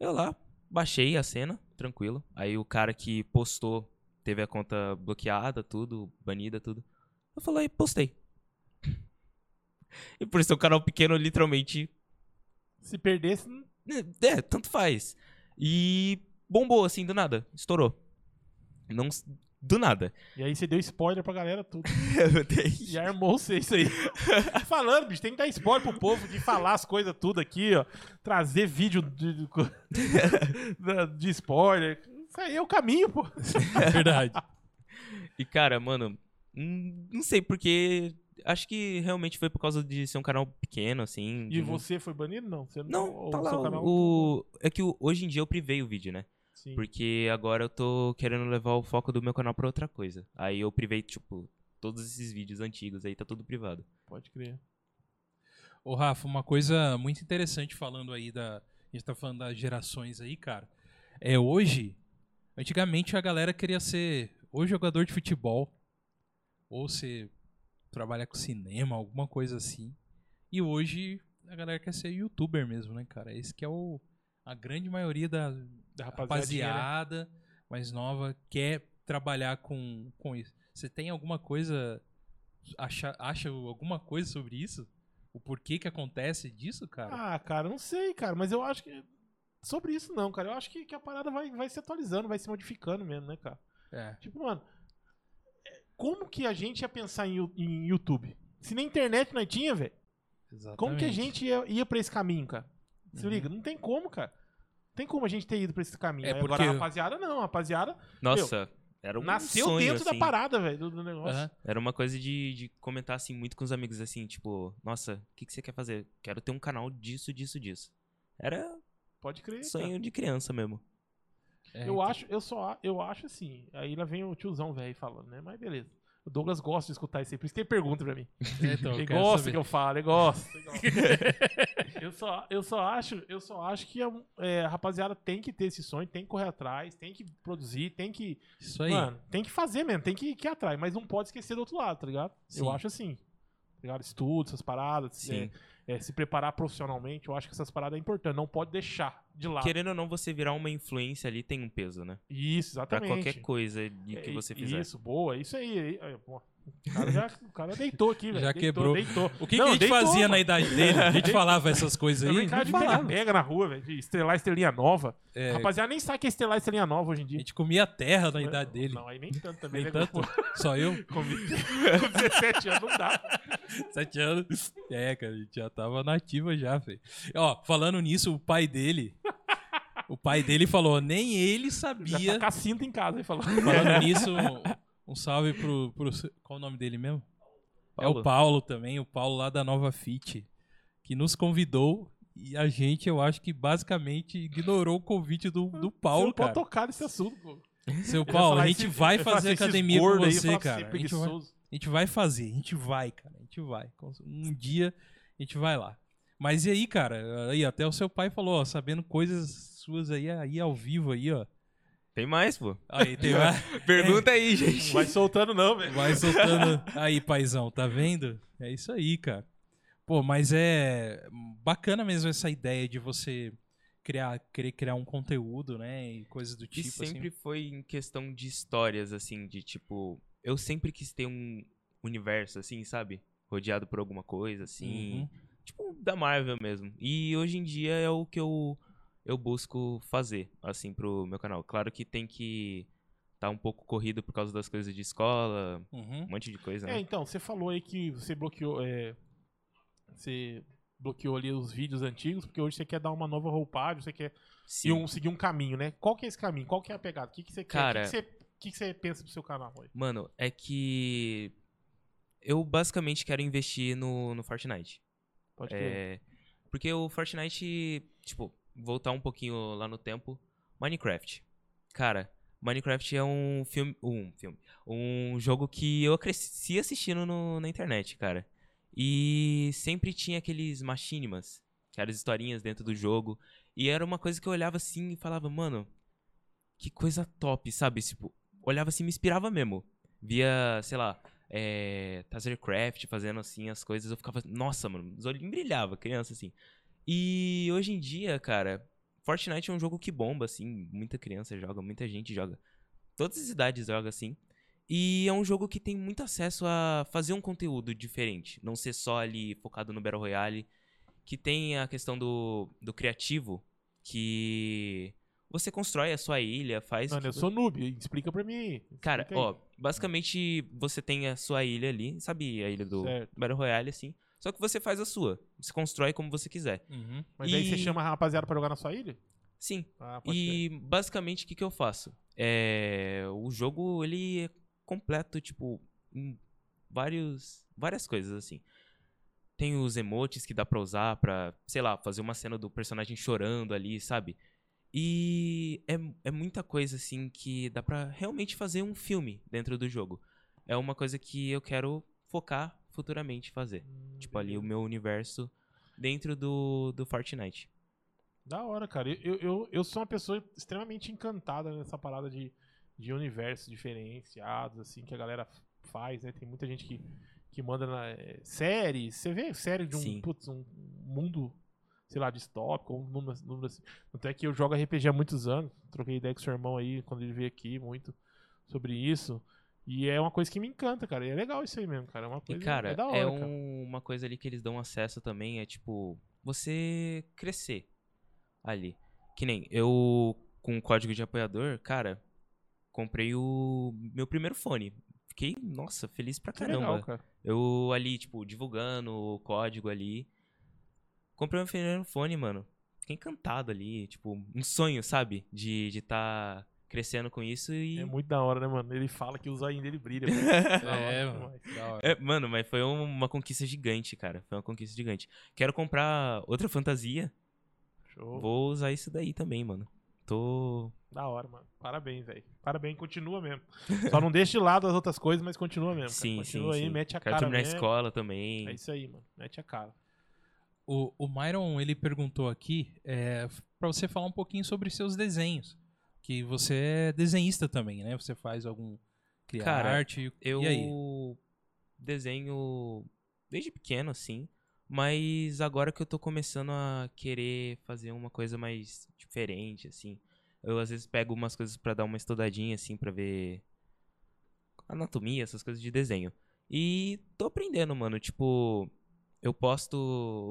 Eu lá, baixei a cena, tranquilo. Aí o cara que postou teve a conta bloqueada, tudo, banida, tudo. Eu falei, postei. E por ser um canal pequeno, literalmente. Se perdesse, É, tanto faz. E bombou assim, do nada. Estourou. Não. Do nada. e aí você deu spoiler pra galera tudo. Eu dei- E armou você isso aí. Falando, bicho, tem que dar spoiler pro povo de falar as coisas tudo aqui, ó. Trazer vídeo de, de spoiler. Isso aí é o caminho, pô. É verdade. E, cara, mano, hum, não sei porque. Acho que realmente foi por causa de ser um canal pequeno, assim. E de não- você foi banido? Não. Você Não, ou tá o lá. seu canal- O... É que o- hoje em dia eu privei o vídeo, né? Sim. Porque agora eu tô querendo levar o foco do meu canal pra outra coisa. Aí eu privei, tipo, todos esses vídeos antigos aí, tá tudo privado. Pode crer. Ô, Rafa, uma coisa muito interessante falando aí da. A gente tá falando das gerações aí, cara. É hoje. Antigamente a galera queria ser ou jogador de futebol, ou ser. Trabalhar com cinema, alguma coisa assim. E hoje a galera quer ser youtuber mesmo, né, cara? Esse que é o. A grande maioria da, Da né? rapaziada mais nova quer trabalhar com, com isso. Você tem alguma coisa. Acha, acha alguma coisa sobre isso? O porquê que acontece disso, cara? Ah, cara, não sei, cara, mas eu acho que. Sobre isso não, cara. Eu acho que, que a parada vai, vai se atualizando, vai se modificando mesmo, né, cara? É. Tipo, mano, como que a gente ia pensar em, em YouTube? Se na internet nós tinha, velho, como que a gente ia, ia pra esse caminho, cara? Se Uhum. liga, não tem como, cara. Não tem como a gente ter ido pra esse caminho. É Aí Agora porque- a rapaziada não, a rapaziada Nossa, era um nasceu sonho, dentro da assim. parada, velho, do, do negócio. Aham. Era uma coisa de, de comentar, assim, muito com os amigos, assim, tipo, nossa, o que, que você quer fazer? Quero ter um canal disso, disso, disso. Era Pode crer. cara. sonho de criança mesmo. É, Eu então. acho, eu só, eu acho assim. Aí lá vem o tiozão velho falando, né? Mas beleza. O Douglas gosta de escutar isso aí, por isso que ele pergunta pra mim. É, então, eu Ele quero gosta saber. que eu falo, ele gosta. ele gosta. eu, só, eu só acho, eu só acho que a, é, a rapaziada tem que ter esse sonho, tem que correr atrás, tem que produzir, tem que. Isso aí. Mano, tem que fazer mesmo, tem que, que ir atrás, mas não pode esquecer do outro lado, tá ligado? Sim. Eu acho assim. Tá ligado? Estudo, essas paradas, Sim. é, é, se preparar profissionalmente, eu acho que essas paradas é importante. Não pode deixar de lado. Querendo ou não, você virar uma influência ali tem um peso, né? Isso, Pra exatamente. qualquer coisa de que É, você fizer. Isso, boa, isso aí. aí, aí, pô. O cara, já, o cara deitou aqui, velho. Já deitou, quebrou. Deitou. O que, Não, que a gente deitou, fazia mano. na idade dele? A gente falava essas coisas Eu aí. brincava a de pega-pega na rua, velho. De estrelar estrelinha nova. É, Rapaziada, nem sabe que é estrelar estrelinha nova hoje em a dia. gente comia terra na idade dele. Não, aí nem tanto também. Nem né? tanto. Só eu? Com, com 17 anos não dá. Sete anos. É, cara, a gente já tava nativa já, velho. Ó, falando nisso, o pai dele. O pai dele falou, nem ele Já sabia. tá com a cinta em casa, ele falou. Falando nisso, um, salve pro, pro. Qual o nome dele mesmo? É o Paulo. Paulo também, o Paulo lá da Nova Fit, que nos convidou e a gente, eu acho que basicamente ignorou o convite do, do Você Paulo, não pode cara. tocar nesse assunto, pô. Seu Paulo, a gente esse- vai fazer academia com aí, você, fala cara. assim, A gente vai, a gente vai fazer, a gente vai, cara. A gente vai. Um dia a gente vai lá. Mas e aí, cara? Aí até o seu pai falou, ó, sabendo coisas suas aí, aí ao vivo aí, ó. Tem mais, pô. Aí tem mais. Pergunta aí, Não gente. vai soltando, não, velho. Vai soltando. Aí, paizão, tá vendo? É isso aí, cara. Pô, mas é bacana mesmo essa ideia de você criar, querer criar um conteúdo, né? E coisas do E tipo sempre assim. foi em questão de histórias, assim, de tipo. Eu sempre quis ter um universo, assim, sabe? Rodeado por alguma coisa, assim. Uhum. Tipo, da Marvel mesmo. E hoje em dia é o que eu, eu busco fazer, assim, pro meu canal. Claro que tem que tá um pouco corrido por causa das coisas de escola, Uhum. um monte de coisa, É, né? então, você falou aí que você bloqueou. é, você bloqueou ali os vídeos antigos, porque hoje você quer dar uma nova roupagem, você quer Sim. e um, seguir um caminho, né? Qual que é esse caminho? Qual que é a pegada? O que, que você quer? Cara- O que, que, você, o que, que você pensa pro seu canal hoje? Mano, é que eu basicamente quero investir no, no Fortnite. Pode crer. É, porque o Fortnite, tipo, voltar um pouquinho lá no tempo, Minecraft. Cara, Minecraft é um filme, um filme, um jogo que eu cresci assistindo no- na internet, cara. E sempre tinha aqueles machinimas, que eram as historinhas dentro do jogo, e era uma coisa que eu olhava assim e falava, mano, que coisa top, sabe? Tipo, olhava assim e me inspirava mesmo. Via, sei lá, é, Tazercraft fazendo assim as coisas, eu ficava, nossa, mano, os olhinhos brilhavam, criança assim. E hoje em dia, cara, Fortnite é um jogo que bomba, assim, muita criança joga, muita gente joga. todas as idades jogam assim. E é um jogo que tem muito acesso a fazer um conteúdo diferente. Não ser só ali focado no Battle Royale. Que tem a questão do, do criativo, que você constrói a sua ilha, faz. Mano, eu sou noob, explica pra mim. Cara, ó, basicamente você tem a sua ilha ali, sabe a ilha do Certo. Battle Royale, assim. Só que você faz a sua. Você constrói como você quiser. Uhum. Mas aí você e- chama a rapaziada pra jogar na sua ilha? Sim. Ah, E basicamente o que, que eu faço? É, o jogo ele é completo, tipo, em vários, várias coisas assim. Tem os emotes que dá pra usar pra, sei lá, fazer uma cena do personagem chorando ali, sabe? E é, é muita coisa assim que dá pra realmente fazer um filme dentro do jogo. É uma coisa que eu quero focar futuramente fazer. Hum, Tipo, ali o beleza. meu universo dentro do, do Fortnite. Da hora, cara. Eu, eu, eu sou uma pessoa extremamente encantada nessa parada de, de universos diferenciados, assim, que a galera faz, né? Tem muita gente que, que manda na, é, séries. Você vê série de um, putz, um mundo, sei lá, distópico, ou um número, número assim. Tanto é que eu jogo RPG há muitos anos. Troquei ideia com seu irmão aí, quando ele veio aqui, muito sobre isso. E é uma coisa que me encanta, cara. E é legal isso aí mesmo, cara. É uma E, coisa cara, é da hora, é cara. um- uma coisa ali que eles dão acesso também, é tipo, você crescer ali. Que nem eu, com o código de apoiador, cara, comprei o meu primeiro fone. Fiquei, nossa, feliz pra caramba. legal, cara. Eu ali, tipo, divulgando o código ali. Comprei meu primeiro fone, mano. Fiquei encantado ali, tipo, um sonho, sabe? De estar de tá crescendo com isso e. É muito da hora, né, mano? Ele fala que o zoinho dele brilha. mano. É, mano. É, mano, mas foi um- uma conquista gigante, cara. Foi uma conquista gigante. Quero comprar outra fantasia. Show. Vou usar isso daí também, mano. Tô. Da hora, mano. Parabéns, velho. Parabéns, continua mesmo. Só não deixa de lado as outras coisas, mas continua mesmo. Cara. Sim, continua sim, aí, sim. mete a Quero cara terminar a mesmo. escola também. É isso aí, mano. Mete a cara. O, o Myron, ele perguntou aqui é, para você falar um pouquinho sobre seus desenhos. Que você é desenhista também, né? Você faz algum... Cria Cara, arte. Eu E aí? desenho desde pequeno, assim. Mas agora que eu tô começando a querer fazer uma coisa mais diferente, assim. Eu às vezes pego umas coisas pra dar uma estudadinha, assim, pra ver anatomia, essas coisas de desenho. E tô aprendendo, mano. Tipo, eu posto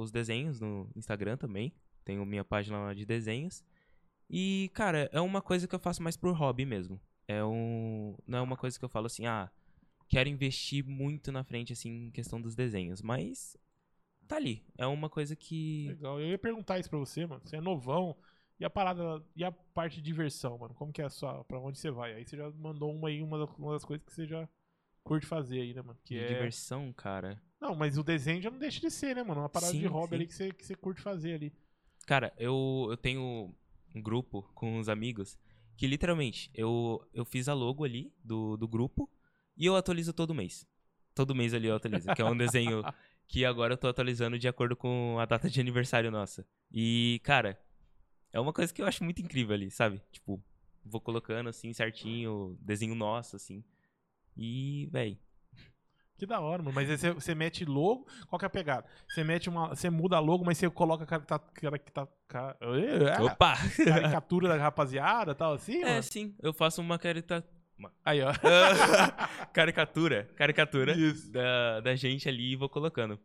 os desenhos no Instagram também. Tenho minha página lá de desenhos. E, cara, é uma coisa que eu faço mais por hobby mesmo. É um. Não é uma coisa que eu falo assim, ah, quero investir muito na frente, assim, em questão dos desenhos. Mas tá ali. É uma coisa que. Legal. Eu ia perguntar isso pra você, mano. Você é novão. E a parada. E a parte de diversão, mano? Como que é a sua. Pra onde você vai? Aí você já mandou uma aí, uma, uma das coisas que você já curte fazer aí, né, mano? Que de é. diversão, cara. Não, mas o desenho já não deixa de ser, né, mano? Uma parada de Sim, hobby sim. ali que você, que você curte fazer ali. Cara, eu, eu tenho um grupo com uns amigos que literalmente eu, eu fiz a logo ali do, do grupo e eu atualizo todo mês. Todo mês ali eu atualizo, que é um desenho que agora eu tô atualizando de acordo com a data de aniversário nossa. E, cara, é uma coisa que eu acho muito incrível ali, sabe? Tipo, vou colocando assim certinho, desenho nosso, assim. E, véi, Que da hora, mano. Mas aí você, você mete logo. Qual que é a pegada? Você mete uma. Você muda logo, mas você coloca a carita- carita- ca- ah, opa! caricatura da rapaziada e tal assim, É, mano? sim, eu faço uma carita... Aí, ó. caricatura, caricatura Isso. da, da gente ali e vou colocando. Pô,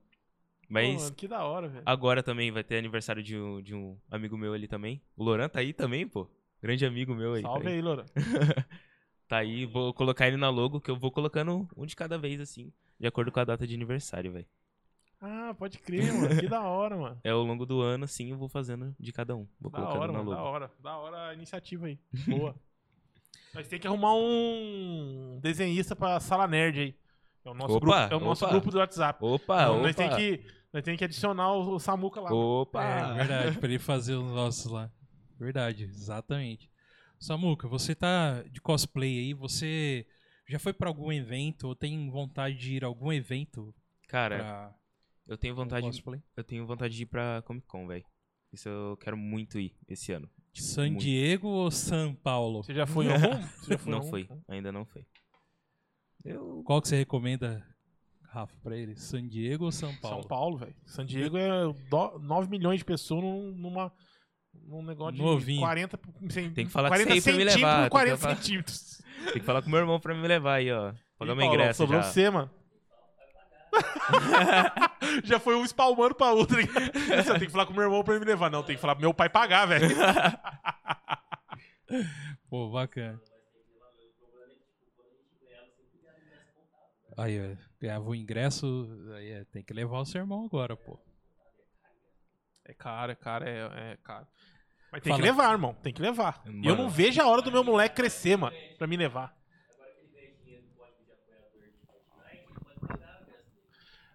Mas mano, que da hora, velho. agora também vai ter aniversário de um, de um amigo meu ali também. O Loran tá aí também, pô. Grande amigo meu aí. Salve tá aí. aí, Loura. Tá aí, vou colocar ele na logo, que eu vou colocando um de cada vez, assim, de acordo com a data de aniversário, velho. Ah, pode crer, mano. Que da hora, mano. É ao longo do ano, assim, eu vou fazendo de cada um. Vou Da colocando hora, na mano. logo. Da hora. Da hora a iniciativa aí. Boa. Nós tem que arrumar um desenhista pra sala nerd aí. É o nosso, Opa, grupo, é o nosso opa. grupo do WhatsApp. Opa, Então, opa. nós tem que nós tem que adicionar o, o Samuca lá. Opa! É verdade, pra ele fazer os nossos lá. Verdade, exatamente. Samuca, você tá de cosplay aí, você já foi pra algum evento ou tem vontade de ir a algum evento Cara, pra eu tenho vontade, cosplay? eu tenho vontade de ir pra Comic Con, velho. Isso eu quero muito ir esse ano. Tipo, San muito. Diego ou São Paulo? Você já foi em algum? Você já foi Não algum? foi, ainda não foi. Eu Qual que você recomenda, Rafa, pra ele? San Diego ou São Paulo? São Paulo, velho. San Diego é do- 9 milhões de pessoas num- numa num negócio Novinho. de 40, cem- Tem que falar que 40 você ia pra me centímetros levar, por tem que 40 falar. centímetros. Tem que falar com meu irmão pra me levar aí, ó. Pagar meu ingresso Sobrou já. você, mano. já foi um espalmando pra outra. Tem que falar com meu irmão pra ele me levar. Não, tem que falar pro meu pai pagar, velho. Pô, bacana. Aí, ó, ganhava o ingresso, aí é, tem que levar o seu irmão agora, pô. É caro, é caro, é, é caro. Mas tem Fala. que levar, irmão. Tem que levar. E eu Mano. não vejo a hora do meu moleque crescer, mano. Pra me levar.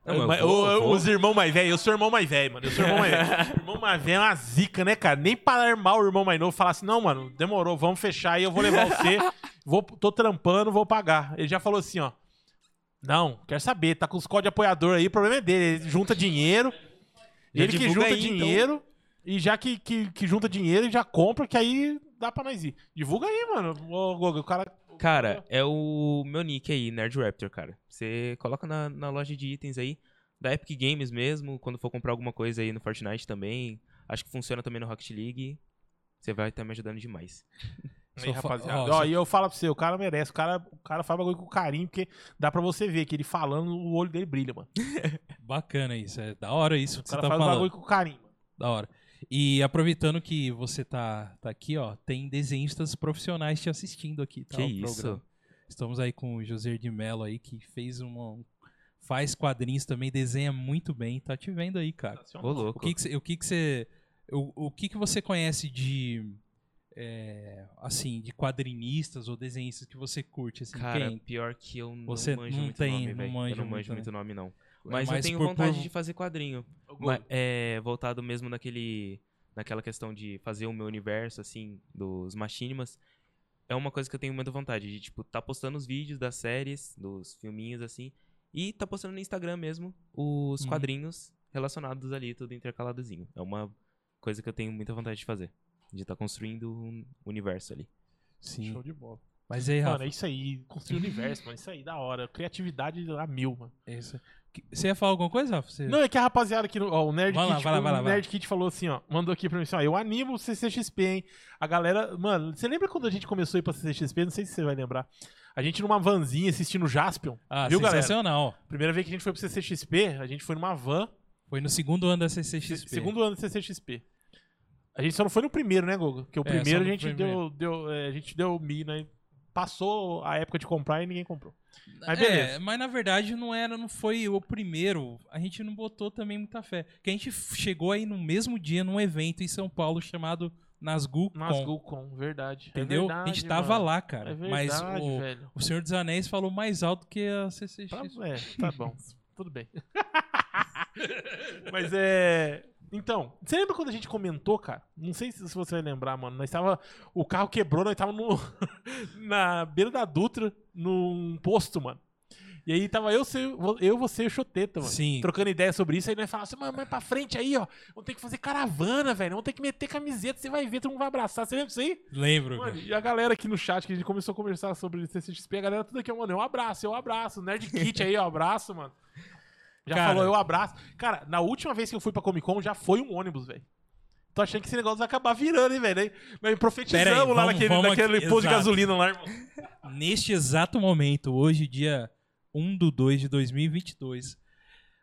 Não, mas eu vou, eu vou. Os irmãos mais velhos, eu sou irmão mais velho, mano. Eu sou irmão mais velho. O irmão mais velho é uma zica, né, cara? Nem para armar o irmão mais novo falar assim, não, mano, demorou, vamos fechar aí, eu vou levar você. Vou, tô trampando, vou pagar. Ele já falou assim, ó. Não, quer saber, tá com os códigos de apoiador aí, o problema é dele. Ele junta dinheiro. Já ele que junta aí, então. E já que, que, que junta dinheiro e já compra, que aí dá pra nós ir. Divulga aí, mano. Ô, Gogo, o cara. Cara, é o meu nick aí, Nerd Raptor, cara. Você coloca na, na loja de itens aí, da Epic Games mesmo, quando for comprar alguma coisa aí no Fortnite também. Acho que funciona também no Rocket League. Você vai estar me ajudando demais. Aí, rapaziada. ó, e eu falo pra você, o cara merece. O cara, o cara faz bagulho com carinho, porque dá pra você ver que ele falando, o olho dele brilha, mano. Bacana isso, é da hora isso O que você cara tá faz falando. bagulho com carinho. mano. Da hora. E aproveitando que você tá, tá aqui, ó, tem desenhistas profissionais te assistindo aqui, tá? Que o isso? programa. Estamos aí com o José de Mello aí, que fez uma. um- faz quadrinhos também, desenha muito bem, tá te vendo aí, cara. Ô, louco. O que que você. O que que você, o, o que que você conhece de. é, assim, de quadrinistas ou desenhistas que você curte? Assim, Cara, quem? pior que eu não Você manjo não muito tem- nome, velho. Eu não muito, manjo né? muito nome, não. É Mas eu tenho por- vontade por- de fazer quadrinho. Gogo, Ma- é, voltado mesmo naquele, naquela questão de fazer o meu universo, assim, dos machinimas. É uma coisa que eu tenho muita vontade de, tipo, tá postando os vídeos das séries, dos filminhos, assim, e tá postando no Instagram mesmo os Uhum. quadrinhos relacionados ali, tudo intercaladozinho. É uma coisa que eu tenho muita vontade de fazer. De estar construindo um universo ali. Sim. Show de bola. Mas aí, Rafa, Mano, é isso aí. Construir o universo, mano. Isso aí, da hora. Criatividade a mil, mano. é isso. Você ia falar alguma coisa, Rafa? Você- Não, é que a rapaziada aqui, no, ó, o Nerd Vai lá, Kit, vai lá, vai lá, o vai. Nerd Kit falou assim, ó, mandou aqui pra mim assim, ó, eu animo o CCXP, hein? A galera, mano, você lembra quando a gente começou a ir pra CCXP? Não sei se você vai lembrar. A gente numa vanzinha assistindo Jaspion. Ah, Viu, galera? sensacional. Primeira vez que a gente foi pro CCXP, a gente foi numa van, Foi no segundo ano da CCXP. segundo ano do CCXP. A gente só não foi no primeiro, né, Gogo? Porque o É, primeiro a gente primeiro. deu, deu, é, a gente deu mi, né? Passou a época de comprar e ninguém comprou. Mas É, beleza. mas na verdade não era, não foi o primeiro. A gente não botou também muita fé. Que a gente chegou aí no mesmo dia num evento em São Paulo chamado Nas Com, Gulcom, verdade. É entendeu? verdade, a gente tava mano. lá, cara. É mas verdade, o, velho. o Senhor dos Anéis falou mais alto que a Tá, CCX. é, tá bom. Tudo bem. Mas é. Então, você lembra quando a gente comentou, cara? Não sei se você vai lembrar, mano. Nós tava. O carro quebrou, nós tava no, na beira da Dutra, num posto, mano. E aí tava eu, você, eu você e o Choteta, mano. Sim. Trocando ideia sobre isso. Aí nós falávamos assim, mano, mas pra frente aí, ó. Vamos ter que fazer caravana, velho. Vamos ter que meter camiseta. Você vai ver, todo mundo vai abraçar. Você lembra disso aí? Lembro. Mano, e a galera aqui no chat, que a gente começou a conversar sobre CCXP, a galera tudo aqui, ó, mano, eu abraço, eu abraço. Nerd Kit aí, eu abraço, mano. Já Cara. falou, eu abraço. Cara, na última vez que eu fui pra Comic Con, já foi um ônibus, velho. Tô achando que esse negócio vai acabar virando, hein, velho. Nós profetizamos aí, lá vamos- naquele, vamos naquele aqui, posto de exato. gasolina lá, irmão. Neste exato momento, hoje, dia 1 do 2 de 2022,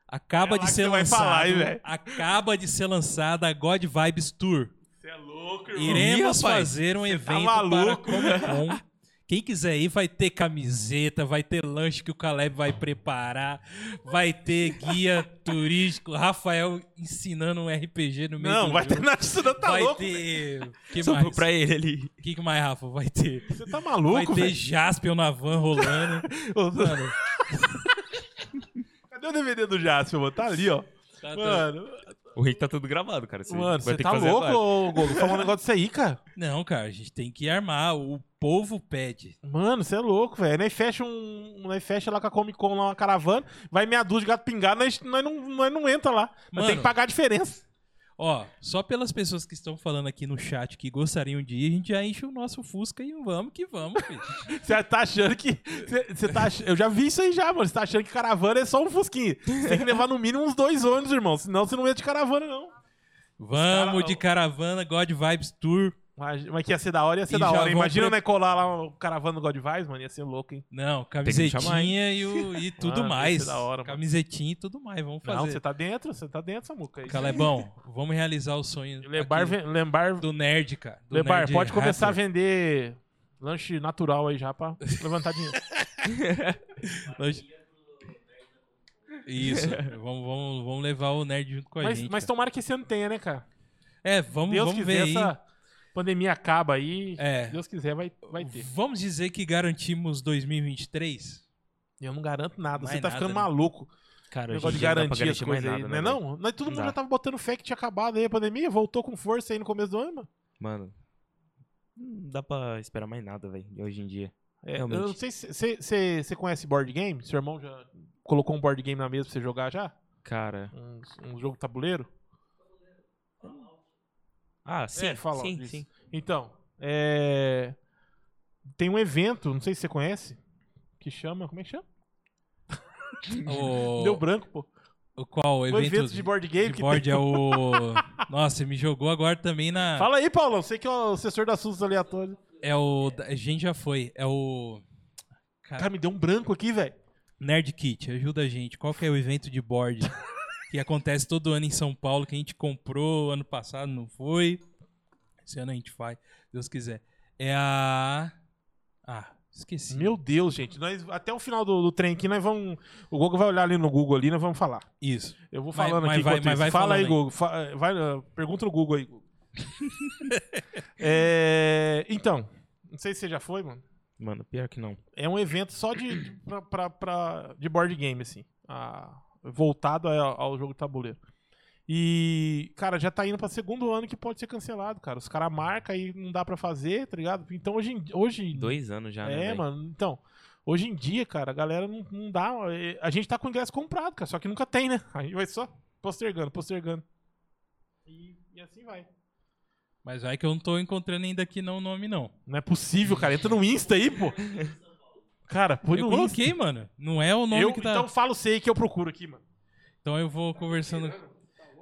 acaba É lá de ser lançado, falar, hein, acaba de ser lançada a God Vibes Tour. Você é louco, irmão. Iremos Ih, fazer um tá evento para maluco? Comic Con. Quem quiser ir, vai ter camiseta, vai ter lanche que o Caleb vai preparar, vai ter guia turístico, Rafael ensinando um RPG no meio Não, do vai ter jogo. nada disso, não tá vai louco. ter... que Só mais? pra ele ali. que, que mais, Rafa? Vai ter... Você tá Vai maluco, ter velho? Jaspion na van rolando. Mano, Cadê o DVD do Jasper, mano? Tá ali, ó. tá- tá- Mano, O Rick tá tudo gravado, cara. Você mano, vai você ter que tá fazer louco, Gogo? Falar um negócio disso aí, cara. Não, cara, a gente tem que armar. O povo pede. Mano, você é louco, velho. Nós fecha um. Nós fecha lá com a Comic Con lá uma caravana, vai meia dúzia de gato pingado, nós, nós, não, nós não entra lá. Mano. tem que pagar a diferença. Ó, só pelas pessoas que estão falando aqui no chat que gostariam de ir, a gente já enche o nosso Fusca e vamos que vamos, filho. Você tá achando que. Você você tá ach- Eu já vi isso aí já, mano. Você tá achando que caravana é só um fusquinha. Você tem que levar no mínimo uns dois ônibus, irmão. Senão você não entra de caravana, não. Vamos cara- de caravana God Vibes Tour. Mas, mas que ia ser da hora, ia ser E da hora. Imagina pre- né, colar lá o caravana do God Vibes, mano. Ia ser louco, hein? Não, camisetinha e, o- e tudo Mano, ia mais. ser da hora, mano. camisetinha e tudo mais, vamos Não, fazer. você tá dentro, você tá dentro, Samuca. É. Calebão, vamos realizar o sonho Lembar, aqui ven- lembar, do nerd, cara. do Lebar, nerd pode começar a vender lanche natural aí já pra levantar dinheiro. Isso, vamos, vamos, vamos levar o nerd junto com a mas gente. mas cara. tomara que esse ano tenha, né, cara? É, vamos, Deus vamos ver aí. Pandemia acaba aí. É. Deus quiser, vai, vai ter. Vamos dizer que garantimos 2023? Eu não garanto nada. Você tá nada, ficando né? maluco. Cara, negócio hoje de garantir as coisas aí. nada, é né, velho? não? Nós- Todo mundo Não já tava botando fé que tinha acabado aí a pandemia. Voltou com força aí no começo do ano, mano. Mano, não dá pra esperar mais nada, velho, hoje em dia. É, eu não sei se você conhece board game. Seu irmão já colocou um board game na mesa pra você jogar já? Cara, Um, um jogo tabuleiro? Ah, sim, É, fala sim, sim. Então, é... tem um evento, não sei se você conhece, que chama. Como é que chama? O, Deu branco, pô. o qual? O O evento, evento de board game de que board tem. é o... Nossa, me jogou agora também na... Fala aí, Paulão. Você que é o assessor de assuntos aleatórios. É o... A gente já foi. É o... Cara, me deu um branco aqui, velho. Nerd Kit, ajuda a gente. Qual que é o evento de board que acontece todo ano em São Paulo, que a gente comprou ano passado, não foi? Esse ano a gente faz, Deus quiser. É a... Ah, esqueci. Meu Deus, gente. Nós, até o final do, do trem aqui, nós vamos. O Google vai olhar ali no Google ali, nós vamos falar. Isso. Eu vou Mas- falando mas aqui vai- enquanto mas vai Fala aí. Google. Fa- vai, uh, pergunta no Google aí, Google. É, então, não sei se você já foi, mano. Mano, pior que não. É um evento só de, de- pra, pra- pra- de board game, assim. Ah, voltado ao, ao jogo de tabuleiro. E, cara, já tá indo pra segundo ano que pode ser cancelado, cara. Os caras marcam e não dá pra fazer, tá ligado? Então hoje, em- hoje Dois anos já, né, é, mano. Então, hoje em dia, cara, a galera não, não dá. é, A gente tá com o ingresso comprado, cara. Só que nunca tem, né? Aí vai só postergando, postergando. E, e assim vai. Mas vai que eu não tô encontrando ainda aqui não o nome, não. Não é possível, cara. Entra no Insta aí, pô. Cara, põe eu no coloquei, Insta. mano. Não é o nome Eu, que tá... Então fala o sei que eu procuro aqui, mano. Então eu vou conversando.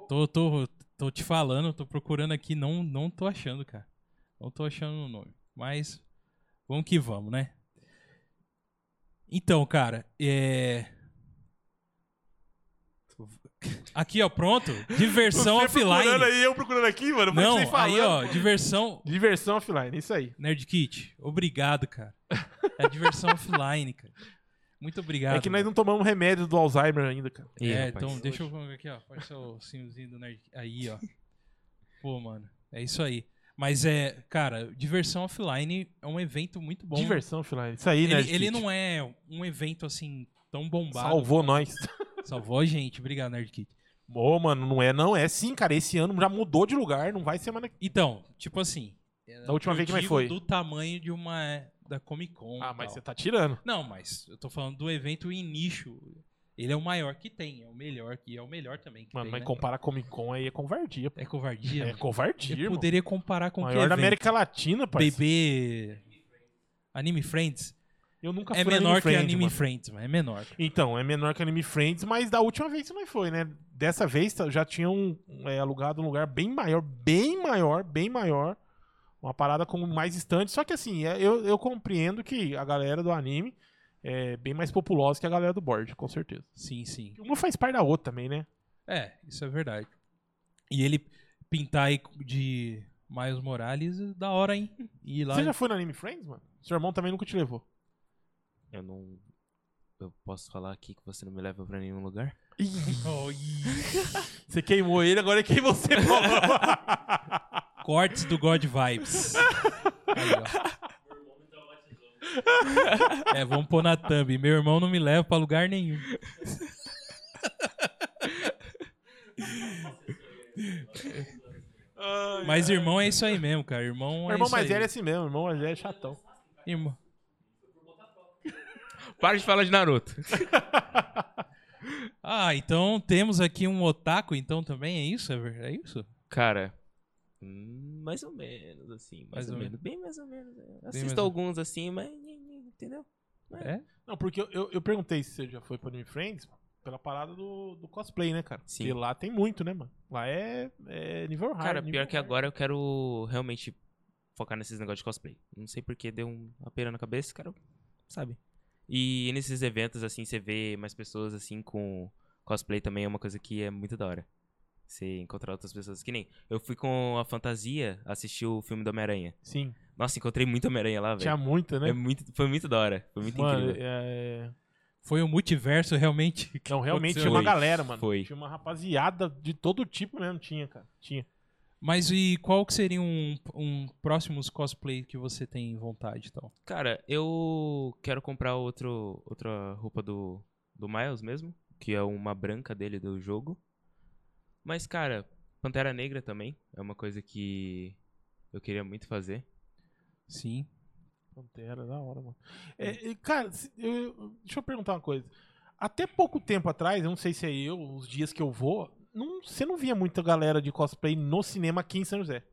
Tô, tô, tô te falando, tô procurando aqui, não, não tô achando, cara. Não tô achando o nome. Mas vamos que vamos, né? Então, cara, é. Aqui, ó, pronto. Diversão Você procurando offline. aí, eu procurando aqui, mano. mas Não, falando, aí, ó, pô. diversão. Diversão offline, isso aí. Nerd Kit, obrigado, cara. É diversão offline, cara. Muito obrigado. é que nós mano. não tomamos remédio do Alzheimer ainda, cara. É, rapaz. então deixa eu ver aqui, ó. Pode ser o símbolozinho do Nerd. Aí, ó. Pô, mano. É isso aí. Mas é, cara, diversão offline é um evento muito bom. Diversão offline. Isso aí, né? Ele, ele não é um evento assim tão bombado. Salvou nós. Salvou a gente. Obrigado, Nerd Kit. Ô, mano, não é, não. É sim, cara. Esse ano já mudou de lugar. Não vai semana que. Então, tipo assim. Da última eu vez que mais foi? do tamanho de uma. Da Comic Con. Ah, mas tal. você tá tirando. Não, mas eu tô falando do evento em nicho. Ele é o maior que tem, é o melhor, e é o melhor também que Mano, tem, mas né? comparar Comic Con aí é covardia. pô. É covardia. É mano. covardia, Eu poderia comparar com Maior que da? América Latina, parceiro. BB Anime Friends Eu nunca é fui no menor que Friends, Anime mano. Friends, mas é menor. Então, é menor que Anime Friends, mas da última vez você não foi, né? Dessa vez tá- já tinham é, alugado um lugar bem maior, bem maior, bem maior. Uma parada com mais estante. Só que assim, é- eu, eu compreendo que a galera do anime é bem mais populosa que a galera do board, com certeza. Sim, sim. Uma faz parte da outra também, né? É, isso é verdade. E ele pintar aí de Miles Morales, da hora, hein? E ir lá. Você já foi no Anime Friends, mano? Seu irmão também nunca te levou. Eu não. Eu posso falar aqui que você não me leva pra nenhum lugar? Oh. Você queimou ele, agora é quem você falou. Cortes do God Vibes. Aí, ó. É, vamos pôr na thumb. Meu irmão não me leva pra lugar nenhum. Mas irmão é isso aí mesmo, cara. Irmão é irmão isso mais aí. velho é assim mesmo, irmão mais velho é chatão. Irmão. Para de falar de Naruto. Ah, então temos aqui um otaku, então também é isso? É é isso? Cara, mais ou menos, assim. Mais Mais, ou, ou menos. Bem mais ou menos. é. mais Assisto alguns assim, mas. Entendeu? É? Não, porque eu, eu, eu perguntei se você já foi pro Anime Friends, pela parada do, do cosplay, né, cara? Sim. Porque lá tem muito, né, mano? Lá é, é nível hard. Cara, nível pior que agora eu quero realmente focar nesses negócios de cosplay. Não sei porque deu um- uma pera na cabeça, cara, sabe? E nesses eventos, assim, você vê mais pessoas, assim, com cosplay também é uma coisa que é muito da hora. Você encontrar outras pessoas. Que nem, eu fui com a fantasia assistir o filme do Homem-Aranha. Sim, Nossa, encontrei muito Homem-Aranha lá, tinha velho. muita, né? É muito, foi muito da hora. Foi muito Mano, incrível. é... Foi o multiverso realmente. Não, realmente aconteceu tinha uma galera, mano. Foi. Tinha uma rapaziada de todo tipo mesmo, tinha, cara. Tinha. Mas e qual que seria um, um próximos cosplay que você tem vontade, então? Cara, eu quero comprar outro, outra roupa do, do Miles mesmo, que é uma branca dele do jogo. Mas, cara, Pantera Negra também é uma coisa que eu queria muito fazer. Sim. Pantera, da hora, mano. É, e, cara, eu- deixa eu perguntar uma coisa. Até pouco tempo atrás, eu não sei se é eu, os dias que eu vou, não, você não via muita galera de cosplay no cinema aqui em São José.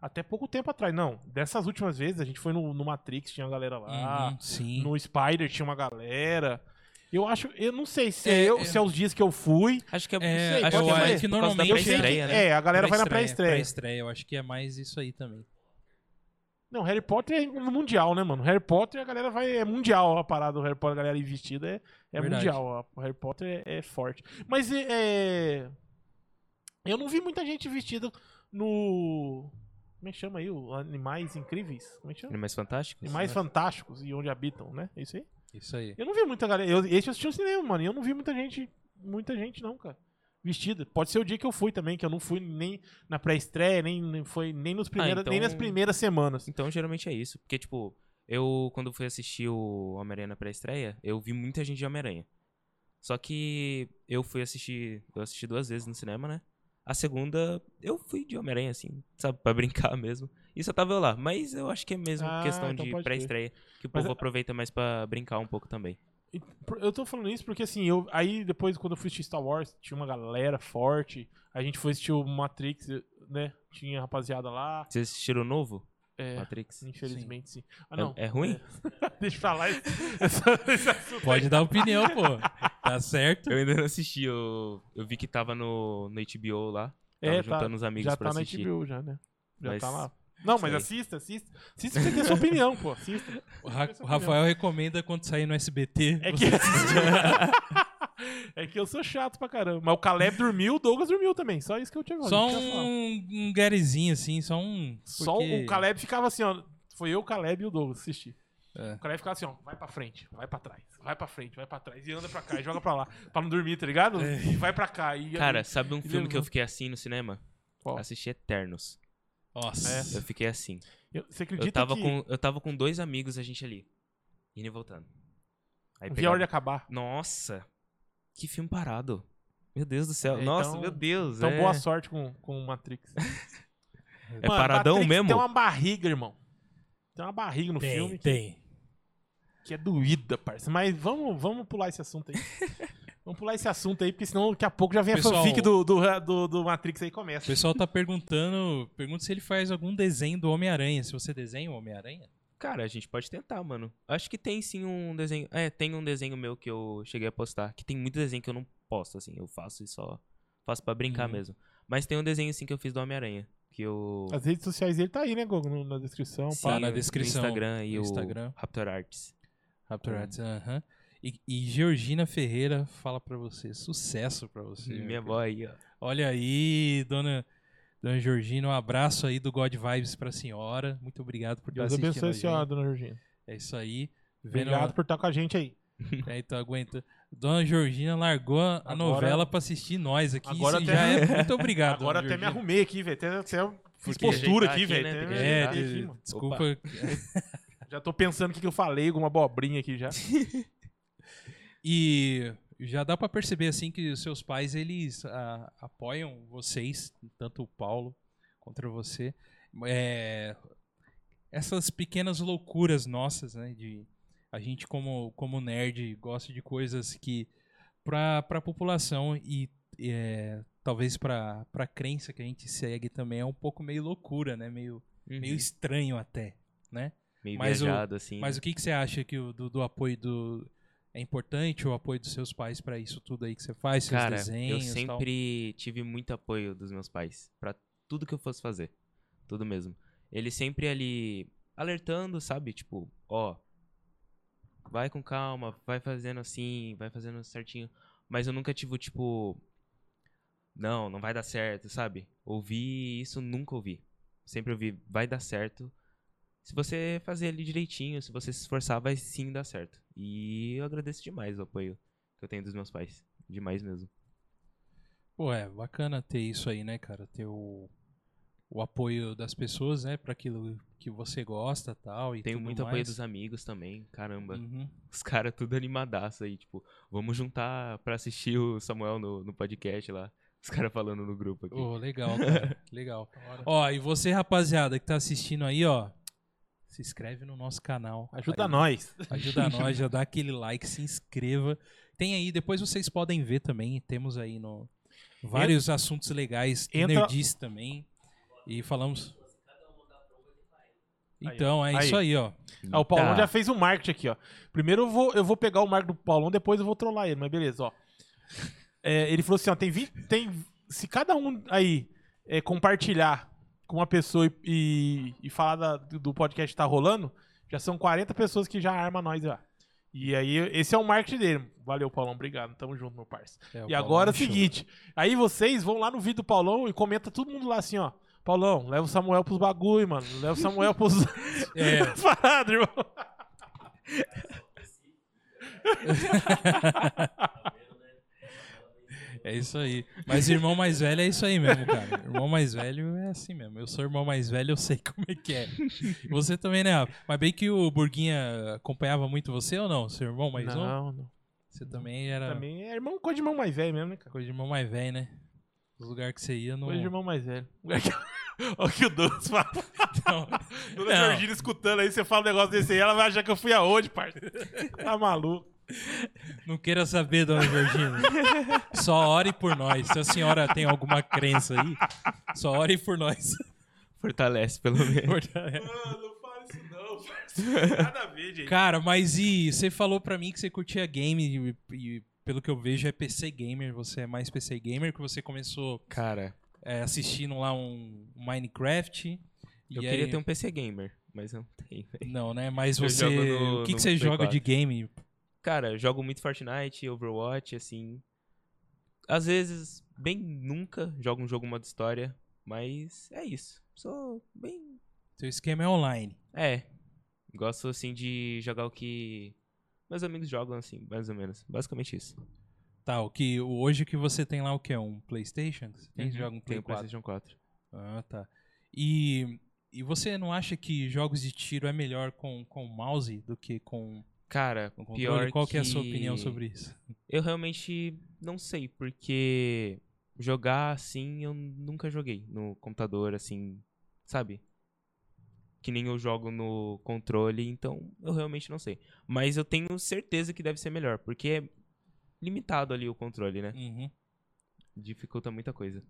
Até pouco tempo atrás, não. Dessas últimas vezes, a gente foi no, no Matrix, tinha uma galera lá. Uhum, sim. No Spider tinha uma galera. Eu acho, eu não sei se é, É, eu, é. se é os dias que eu fui. Acho que é, É, sei, acho que é mais que normalmente Eu sei que, pré-estreia, né? é, a galera vai na pré-estreia. Pré-estreia, eu acho que é mais isso aí também. Não, Harry Potter é mundial, né, mano? Harry Potter, a galera vai. É mundial a parada do Harry Potter, a galera ir vestida é, é Verdade. mundial. O Harry Potter é, é forte. Mas é, é, Eu não vi muita gente vestida no. Como é que chama aí? O Animais Incríveis? Como é que chama? Animais Fantásticos? Animais Fantásticos e onde habitam, né? É isso aí? Isso aí. Eu não vi muita galera. Eu, esse eu assisti no cinema, mano. E eu não vi muita gente. Muita gente, não, cara. Vestida. Pode ser o dia que eu fui também, que eu não fui nem na pré-estreia, nem, nem foi nem, nos nem então- nas primeiras semanas. Então, geralmente é isso. Porque, tipo, eu, quando fui assistir o Homem-Aranha na pré-estreia, eu vi muita gente de Homem-Aranha. Só que eu fui assistir. Eu assisti duas vezes no cinema, né? A segunda, eu fui de Homem-Aranha, assim, sabe? Pra brincar mesmo. E só tava eu lá. Mas eu acho que é mesmo Ah, questão então de pré-estreia. Que o Mas povo a- aproveita mais pra brincar um pouco também. Eu tô falando isso porque assim, eu aí depois quando eu fui assistir Star Wars, tinha uma galera forte. A gente foi assistir o Matrix, né? Tinha rapaziada lá. Vocês assistiram o novo? É, Matrix? infelizmente sim. Ah, É- não. é ruim? Deixa eu falar assunto Pode dar opinião, pô. Tá certo? Eu ainda não assisti. Eu, eu vi que tava no, no HBO lá. Tava É, tá, juntando os amigos já pra tá na assistir. HBO já, né? Já Mas- tá lá. Não, mas assista, assista. Assista pra ter sua opinião, pô. Assista. O, Ra- o Rafael recomenda quando sair no SBT. É que... é que eu sou chato pra caramba. Mas o Caleb dormiu, o Douglas dormiu também. Só isso que eu tinha Só um, um garyzinho, assim, só um. Só porque- o Caleb ficava assim, ó. Foi eu, o Caleb e o Douglas assistir. É. O Caleb ficava assim, ó. Vai pra frente, vai pra trás, vai pra frente, vai pra trás. E anda pra cá e joga pra lá. Pra não dormir, tá ligado? É. E vai pra cá. E, Cara, sabe um e filme que eu fiquei assim no cinema? Qual? Assisti Eternos. Nossa. Eu fiquei assim. Eu- você acredita Eu tava, que com, eu tava com dois amigos, a gente ali. Indo e voltando. Aí vi a pegava- hora de acabar? Nossa! Que filme parado. Meu Deus do céu. É, Nossa, então- meu Deus. Então, é... boa sorte com, com o Matrix. É paradão Matrix mesmo? Tem uma barriga, irmão. Tem uma barriga no Tem, filme que, tem. que é doída, parça. Mas vamos, vamos pular esse assunto aí. vamos pular esse assunto aí, porque senão daqui a pouco já vem Pessoal- a fanfic do, do, do, do Matrix aí e O começa. pessoal tá perguntando. Pergunta se ele faz algum desenho do Homem-Aranha. Se você desenha o Homem-Aranha? Cara, a gente pode tentar, mano. Acho que tem sim um desenho. É, tem um desenho meu que eu cheguei a postar. Que tem muito desenho que eu não posto, assim. Eu faço e só. Faço pra brincar Uhum. mesmo. Mas tem um desenho sim que eu fiz do Homem-Aranha. Que eu. As redes sociais dele tá aí, né, Gogo? Na descrição. Sim, pá. Tá na descrição. O Instagram e No o Instagram. Raptor Arts. Raptor Hum. Arts, aham. E, e Georgina Ferreira fala pra você. Sucesso pra você. Minha avó aí, ó. Olha aí, dona, dona Georgina, um abraço aí do God Vibes pra senhora. Muito obrigado por estar Deus assistindo abençoe a senhora, dona Georgina. É isso aí. Vendo Obrigado por estar com a gente aí. É, então aguenta. Dona Georgina largou a Agora- novela pra assistir nós aqui. Agora Isso até- já é muito obrigado. Agora até me arrumei aqui, velho. Até, até fiz Porque postura ajeitar aqui, velho. né? É, aqui, desculpa. Já tô pensando o que, que eu falei, alguma abobrinha aqui já. E já dá pra perceber assim que os seus pais eles ah, apoiam vocês, tanto o Paulo contra você. É, essas pequenas loucuras nossas, né? De a gente como como nerd gosta de coisas que para para população e é, talvez para para crença que a gente segue também é um pouco meio loucura, né? Meio meio Uhum. estranho até, né? Meio mas o- viajado, assim. Mas o que, que você acha que o- do, do apoio do, é importante o apoio dos seus pais pra isso tudo aí que você faz, seus Cara, desenhos eu e tal? sempre tive muito apoio dos meus pais pra tudo que eu fosse fazer. Tudo mesmo. Eles sempre ali alertando, sabe? Tipo, ó, vai com calma, vai fazendo assim, vai fazendo certinho. Mas eu nunca tive, tipo, não, não vai dar certo, sabe? Ouvi isso, nunca ouvi. Sempre ouvi, vai dar certo. Se você fazer ali direitinho, se você se esforçar, vai sim dar certo. E eu agradeço demais o apoio que eu tenho dos meus pais. Demais mesmo. Pô, é bacana ter isso aí, né, cara? Ter o, o apoio das pessoas, né, pra aquilo que você gosta tal, e Tenho muito apoio mais. dos amigos também, caramba. Uhum. Os caras tudo animadaço aí, tipo, vamos juntar pra assistir o Samuel no, no podcast lá. Os caras falando no grupo aqui. Ô, legal, cara. legal. Ó, e você, rapaziada, que tá assistindo aí, ó, se inscreve no nosso canal. Ajuda Aí, nós. Ajuda nós, já dá aquele like, se inscreva. Tem aí, depois vocês podem ver também, temos aí no vários assuntos legais, Entra- nerdice também. E falamos Aí, Então, é aí. isso aí, ó. Ah, o Paulão Tá. já fez um marketing aqui, ó. Primeiro eu vou, eu vou pegar o marketing do Paulão, depois eu vou trollar ele, mas beleza, ó. É, ele falou assim, ó, tem 20, tem, se cada um aí é, compartilhar com uma pessoa e, e, e falar da- do podcast que tá rolando, já são 40 pessoas que já arma nós já. E aí, esse é o marketing dele. Valeu, Paulão, obrigado. Tamo junto, meu parça. É, E Paulão agora é o show. seguinte, aí vocês vão lá no vídeo do Paulão e comenta todo mundo lá assim, ó. Paulão, leva o Samuel pros bagulho, mano. Leva o Samuel pros... É. Parado, irmão. É isso aí. Mas irmão mais velho é isso aí mesmo, cara. Irmão mais velho é assim mesmo. Eu sou irmão mais velho, eu sei como é que é. Você também, né? Mas bem que o Burguinha acompanhava muito você ou não? Seu irmão mais novo? Não, não. Você também era Também é irmão, coisa de irmão mais velho mesmo, né, cara? coisa de irmão mais velho, né? Os lugares que você ia não. Coisa de irmão mais velho. Olha o que o Douglas fala. Não. Dona Não. Georgina escutando aí, você fala um negócio desse aí, ela vai achar que eu fui aonde, parceiro? Tá maluco. Não queira saber, dona Georgina. Só ore por nós. Se a senhora tem alguma crença aí, só ore por nós. Fortalece, pelo menos. Mano, não fala isso não, parceiro. Nada a ver, gente. Cara, mas e você falou pra mim que você curtia game e, e pelo que eu vejo é PC gamer. Você é mais PC gamer que você começou Cara, é, assistindo lá um Minecraft. eu e queria aí- ter um PC gamer, mas eu não tenho, velho. Não, né? Mas você. no- o que, que você joga 4. de game? Cara, jogo muito Fortnite, Overwatch, assim. Às vezes, bem nunca, jogo um jogo modo história, mas é isso. Sou bem. Seu esquema é online. É. Gosto, assim, de jogar o que meus amigos jogam, assim, mais ou menos. Basicamente isso. Tá, o que hoje que você tem lá o que? Um PlayStation? Você tem Uhum, joga um Play Tenho 4? PlayStation 4. Ah, tá. E, e você não acha que jogos de tiro é melhor com, com mouse do que com, Cara, com controle? pior Qual que é a sua opinião sobre isso? Eu realmente não sei, porque jogar assim eu nunca joguei no computador, assim, sabe? Que nem eu jogo no controle, então eu realmente não sei. Mas eu tenho certeza que deve ser melhor, porque é limitado ali o controle, né? Uhum. Dificulta muita coisa.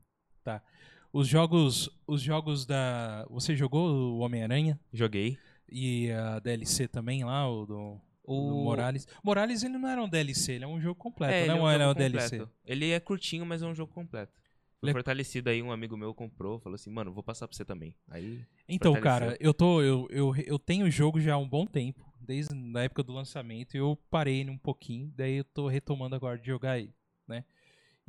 Os jogos, os jogos da. Você jogou o Homem-Aranha Joguei. e a DLC também lá, o do, O Morales. Morales ele não era um DLC, ele é um jogo completo, É, né? ele é um ele é um DLC? Ele é curtinho, mas é um jogo completo. Foi Ele fortalecido aí, um amigo meu comprou, falou assim, mano, vou passar pra você também. Aí, Então, Fortaleceu. cara, eu tô. Eu, eu, eu tenho o jogo já há um bom tempo, desde a época do lançamento, e eu parei um pouquinho, daí eu tô retomando agora de jogar ele?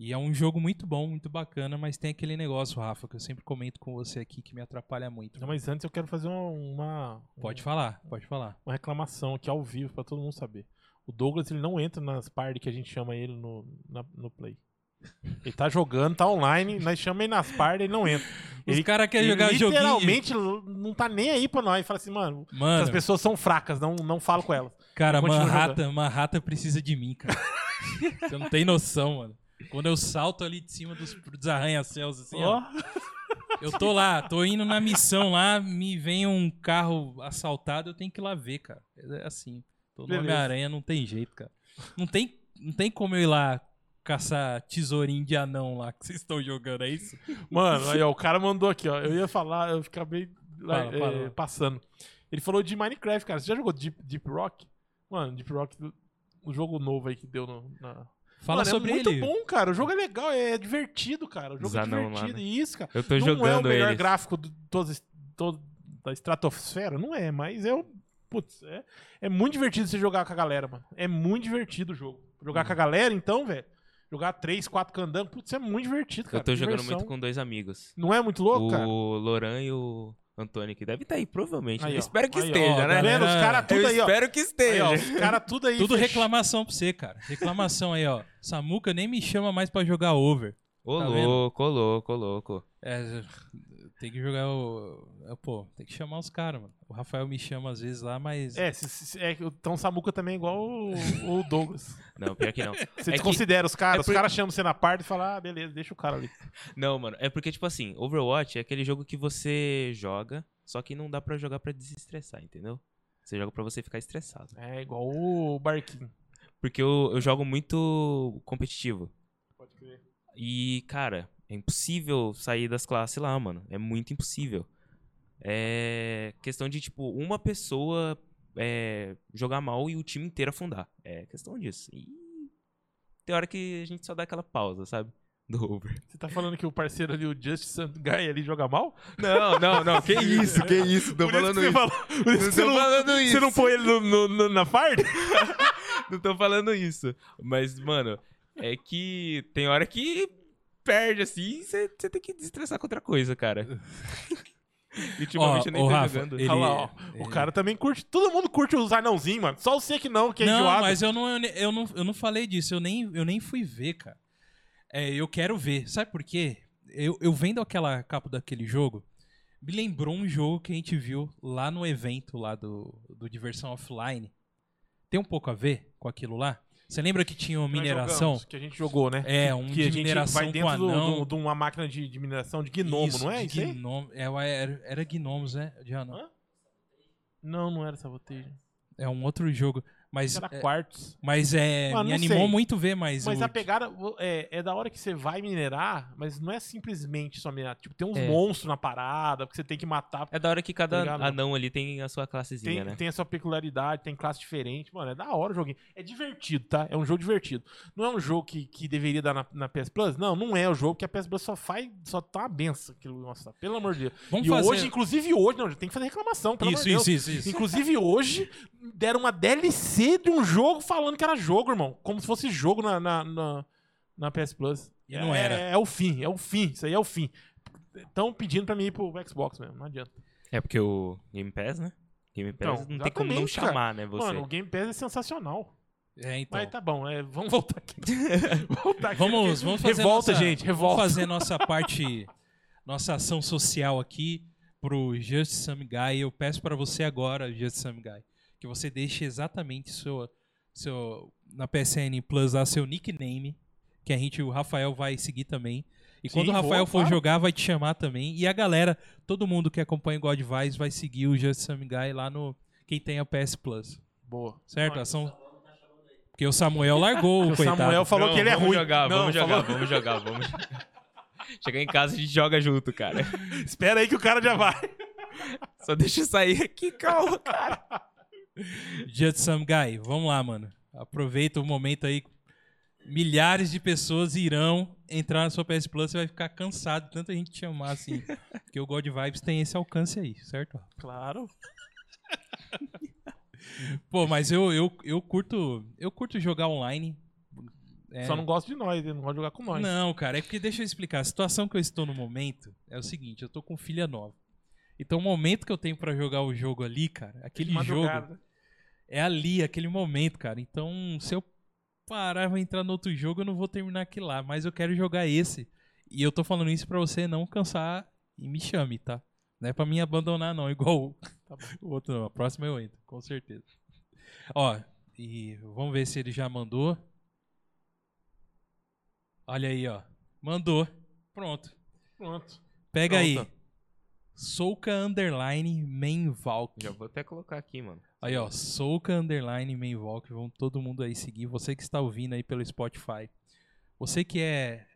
E é um jogo muito bom, muito bacana, mas tem aquele negócio, Rafa, que eu sempre comento com você aqui que me atrapalha muito. Não, mas antes eu quero fazer uma, uma, Pode falar, pode falar. uma reclamação aqui ao vivo pra todo mundo saber. O Douglas ele não entra nas parties que a gente chama ele no, na- no Play. Ele tá jogando, tá online, nós chamamos ele nas parties, ele não entra. Os caras querem Ele jogar joguinho. literalmente não tá nem aí pra nós. Fala assim, mano, Mano, essas pessoas são fracas, não, não falo com elas. cara, continua Manhattan, Manhattan precisa de mim, cara. Você não tem noção, mano. Quando eu salto ali de cima dos, dos arranha-céus, assim, ó. Ó, Eu tô lá, tô indo na missão lá, me vem um carro assaltado, eu tenho que ir lá ver, cara. É assim. Tô no. Homem-Aranha, não tem jeito, cara. Não tem, não tem como eu ir lá caçar tesourinho de anão lá que vocês estão jogando, é isso? Mano, aí ó, o cara mandou aqui, ó. Eu ia falar, eu acabei lá, Fala, é, fala. passando. Ele falou de Minecraft, cara. Você já jogou Deep, Deep Rock? Mano, Deep Rock o jogo novo aí que deu no, na. Fala Mano, sobre é muito ele. bom, cara. O jogo é legal, é divertido, cara. O jogo Os é divertido. né? Isso, cara. Eu tô não é o jogando melhor eles. gráfico de todos, todo, da estratosfera, não é, mas é o. Putz, é, é muito divertido você jogar com a galera, mano. É muito divertido o jogo. Jogar Uhum. com a galera, então, velho. Jogar três, quatro candangos, putz, é muito divertido, cara. Eu tô jogando muito com dois amigos. Não é muito louco, cara? o Loran e o Antônio, que deve estar aí, provavelmente. Aí, Eu ó. espero que Aí, ó, esteja, tá né? vendo? Os caras tudo Eu aí, ó. espero que Aí, esteja. ó, os caras tudo aí. Tudo fech- reclamação pra você, cara. Reclamação aí, ó. Samuca nem me chama mais pra jogar over. Ô, Tá vendo? louco, ô, louco, ô, louco. É, tem que jogar o. é, Pô, tem que chamar os caras, mano. O Rafael me chama às vezes lá, mas. É, se, se- é, então o Samuca também é igual o, o Douglas. Não, pior que não. Você É que- desconsidera os caras, é os caras chamam você na parte e falam, ah, beleza, deixa o cara ali. Não, mano, é porque, tipo assim, Overwatch é aquele jogo que você joga, só que não dá pra jogar pra desestressar, entendeu? Você joga pra você ficar estressado. É igual o Barquinho. Porque eu, eu jogo muito competitivo. Pode crer. E, cara, é impossível sair das classes lá, mano. É muito impossível. É questão de, tipo, uma pessoa é, jogar mal e o time inteiro afundar. É questão disso. E tem hora que a gente só dá aquela pausa, sabe? Do over. Você tá falando que o parceiro ali, o Justice Guy ali, joga mal? Não, não, não. Que isso, que isso. Tô falando você isso. Não você tô não, falando isso. você não põe ele no, no- no- na farda? Não tô falando isso. Mas, mano, é que tem hora que perde assim você tem que desestressar com outra coisa, cara. E ultimamente eu nem tô Rafa, jogando. ele- Olha lá, ó. O ele- cara também curte. Todo mundo curte os anãozinhos, mano. Só você que não, que é não, enjoado. mas eu não, eu não, eu não falei disso, eu nem, eu nem fui ver, cara. É, eu quero ver. Sabe por quê? Eu, eu vendo aquela capa daquele jogo, me lembrou um jogo que a gente viu lá no evento lá do, do Diversão Offline. Tem um pouco a ver com aquilo lá? Você lembra que tinha uma Nós mineração? jogamos, Que a gente jogou, né? É, um que de a gente mineração vai com dentro do- anão. do- de uma máquina de, de mineração de gnomo, não é isso gnomo, é, era, era gnomos, né? De anão. Hã? Não, não era sabotage. É um outro jogo. Mas Era é, quartz. mas é, Mano, me não animou sei. muito ver, mas, Mas o- a pegada é, é da hora que você vai minerar, mas não é simplesmente só minerar. Tipo, tem uns É. monstros na parada, porque você tem que matar. É da hora que cada Tá anão ali tem a sua classezinha, Tem, né? tem a sua peculiaridade, tem classe diferente. Mano, é da hora o joguinho. É divertido, tá? É um jogo divertido. Não é um jogo que, que deveria dar na, na PS Plus? Não, não é o jogo que a PS Plus só faz, só tá uma benção. Aquilo, nossa, pelo amor de Deus. Vamos e fazer... hoje, inclusive hoje, não, tem que fazer reclamação, pelo Isso, amor de Deus. isso, isso, isso. Inclusive hoje deram uma DLC de um jogo falando que era jogo, irmão. Como se fosse jogo na, na, na, na PS Plus. E não é, era. É, o fim, é o fim. Isso aí é o fim. Estão pedindo pra mim ir pro Xbox mesmo, não adianta. É porque o Game Pass, né? Game Pass Então, não tem como não exatamente, cara. chamar, né, você. Mano, o Game Pass é sensacional. É, então. Mas tá bom, é, vamos voltar aqui. voltar aqui Vamos, vamos fazer Revolta, nossa, gente, revolta. Vamos fazer nossa parte, nossa ação social aqui pro Just Some Guy. Eu peço pra você agora, Just Some Guy, que você deixe exatamente seu, seu na PSN Plus lá seu nickname, que a gente, o Rafael vai seguir também. E Sim, quando o vou, Rafael for claro. jogar, vai te chamar também. E a galera, todo mundo que acompanha o God Vibes vai seguir o Just Some Guy lá no quem tem a PS Plus. Boa. Certo? Olha, Ação porque o Samuel largou, O o coitado. Samuel falou Não, que ele é vamos ruim. Jogar, Não, vamos jogar, falou- vamos jogar, vamos jogar. Chegar em casa a gente joga junto, cara. Espera aí que o cara já vai. Só deixa eu sair aqui, calma, cara. Just Some Guy, vamos lá, mano. Aproveita o momento aí. Milhares de pessoas irão entrar na sua PS Plus. Você vai ficar cansado de tanta gente te chamar assim. Porque o God Vibes tem esse alcance aí, certo? Claro. Pô, mas eu, eu, eu curto. Eu curto jogar online. É, Só não gosta de nós, não gosta de jogar com nós. Não, cara, é porque deixa eu explicar. A situação que eu estou no momento é o seguinte: eu tô com filha nova. Então o momento que eu tenho pra jogar o jogo ali, cara, aquele jogo. É ali, aquele momento, cara. Então, se eu parar e entrar no outro jogo, eu não vou terminar aquele lá. Mas eu quero jogar esse. E eu tô falando isso pra você não cansar e me chame, tá? Não é pra mim abandonar, não. Igual o, o outro, não. A próxima eu entro, com certeza. Ó, e vamos ver se ele já mandou. Olha aí, ó. Mandou. Pronto. Pronto. Pega aí. Souka Underline Main Valk. Já vou até colocar aqui, mano. Aí, ó, Souka Underline Main Valk. Vamos todo mundo aí seguir. Você que está ouvindo aí pelo Spotify. Você que é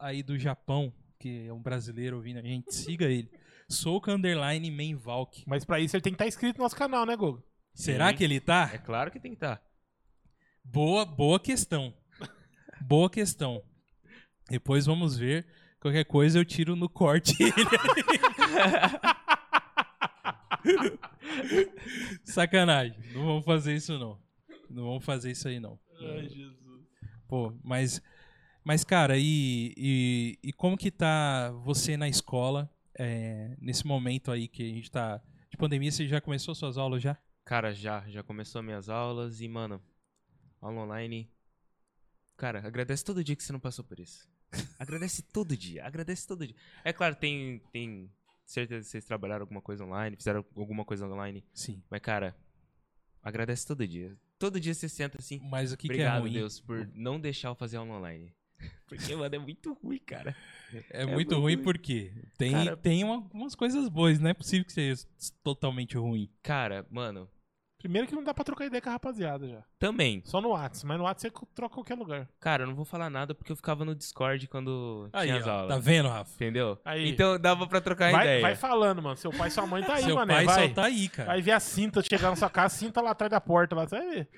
aí do Japão, que é um brasileiro ouvindo a gente, siga ele. Souka Underline Main Valk. Mas pra isso ele tem que estar inscrito no nosso canal, né, Gogo? Será Sim. que ele tá? É claro que tem que estar. Boa, boa questão. Boa questão. Depois vamos ver. Qualquer coisa eu tiro no corte Sacanagem. Não vamos fazer isso não. Não vamos fazer isso aí não. Ai, Jesus. Pô, mas, mas cara, e, e, e como que tá você na escola é, nesse momento aí que a gente tá de pandemia? Você já começou suas aulas já? Cara, já, já começou minhas aulas e, mano, aula online. Cara, agradece todo dia que você não passou por isso. agradece todo dia, agradece todo dia. É claro, tem, tem certeza que vocês trabalharam alguma coisa online, fizeram alguma coisa online. Sim. Mas, cara, agradece todo dia. Todo dia você senta assim. Mas o que, que é Obrigado, ruim? Deus, por não deixar eu fazer aula online. Porque, mano, é muito ruim, cara. É, É muito ruim ruim. porque tem, Cara- tem uma- umas coisas boas, não é possível que seja totalmente ruim. Cara, mano, Primeiro que não dá pra trocar ideia com a rapaziada já. também. Só no WhatsApp, mas no WhatsApp você troca qualquer lugar. Cara, eu não vou falar nada porque eu ficava no Discord quando Aí, tinha as ó, aulas. tá vendo, Rafa? Entendeu? Aí. Então dava pra trocar Vai, ideia. vai falando, mano. Seu pai e sua mãe tá aí, Seu mano. pai Vai. só tá aí, cara. Vai ver a cinta chegar na sua casa, a cinta lá atrás da porta. Lá, você vai ver.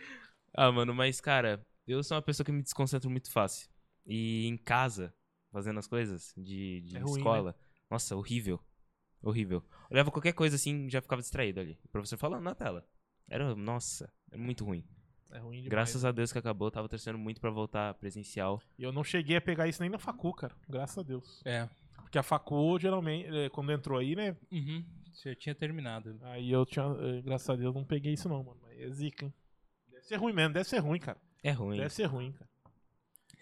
Ah, mano, mas, cara, eu sou uma pessoa que me desconcentro muito fácil. E em casa, fazendo as coisas de, de É ruim, escola, nossa, horrível. Horrível. Olhava qualquer coisa assim, já ficava distraído ali. O professor falando na tela. Era, nossa, era muito ruim. É ruim demais. Graças a Deus que acabou, tava torcendo muito pra voltar presencial. E eu não cheguei a pegar isso nem na facu, cara. Graças a Deus. É. Porque a facu, geralmente, eh, quando entrou aí, né? Uhum. Você tinha terminado. Aí eu tinha, eh, graças a Deus, não peguei isso não, mano. Mas é zica, hein? Deve ser ruim mesmo, deve ser ruim, cara. É ruim. Deve ser ruim, cara.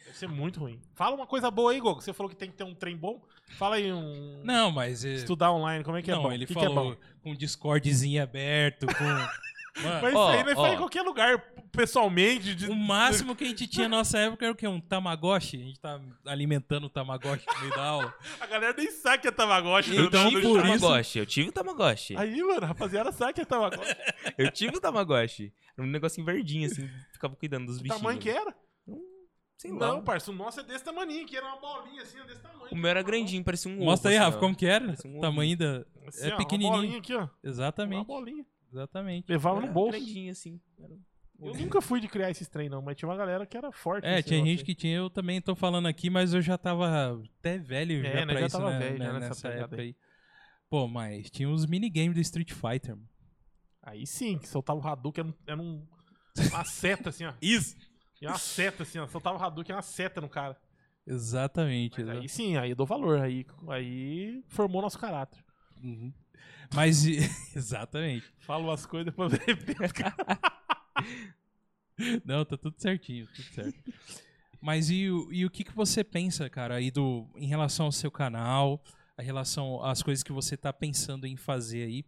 Deve ser muito ruim. Fala uma coisa boa aí, Gogo. Você falou que tem que ter um trem bom. Fala aí um. Não, mas. é- Estudar online, como é que é não, bom? ele O que falou que é bom? com Discordzinho aberto, com. Mano, Mas Ó, isso aí nós ó. faz em qualquer lugar, pessoalmente. de- o máximo que a gente tinha na nossa época era o quê? Um Tamagotchi. A gente tá alimentando o Tamagotchi no meio da aula. A galera nem sabe que é Tamagotchi. Eu nome tive isso- Tamagotchi, eu tive o Tamagotchi. Aí, mano, a rapaziada sabe que é Tamagotchi. Eu tive o Tamagotchi. Era um negocinho verdinho, assim, ficava cuidando dos bichinhos. tamanho que era? Sei lá. Não, parça, o nosso é desse tamanho, que era uma bolinha assim, desse tamanho. O meu era grandinho, parecia um ovo. Mostra aí, assim, Rafa, como que era? Um O tamanho da. Assim, É ó, Uma pequenininho. bolinha aqui, ó. Uma Exatamente. bolinha. Exatamente. Levava Era no bolso. grandinho, assim. Era um- Eu nunca fui de criar esses trem, não, mas tinha uma galera que era forte. É, tinha gente que tinha, eu também tô falando aqui, mas eu já tava até velho É, já né, pra já isso, tava né, velho já né, nessa nessa época aí. aí. Pô, mas tinha os minigames do Street Fighter. mano. aí. Sim, que soltava o Hadouken, era, um, era um- uma seta assim, ó. Isso! E uma seta assim, ó. Soltava o Hadouken, uma seta no cara. Exatamente. Mas exa- aí sim, aí dou valor. Aí, aí formou nosso caráter. Uhum. Mas, exatamente. Falo as coisas eu repito. Não, tá tudo certinho, tudo certo. Mas e, o- e o que, que você pensa, cara, aí do, em relação ao seu canal, a relação às coisas que você tá pensando em fazer aí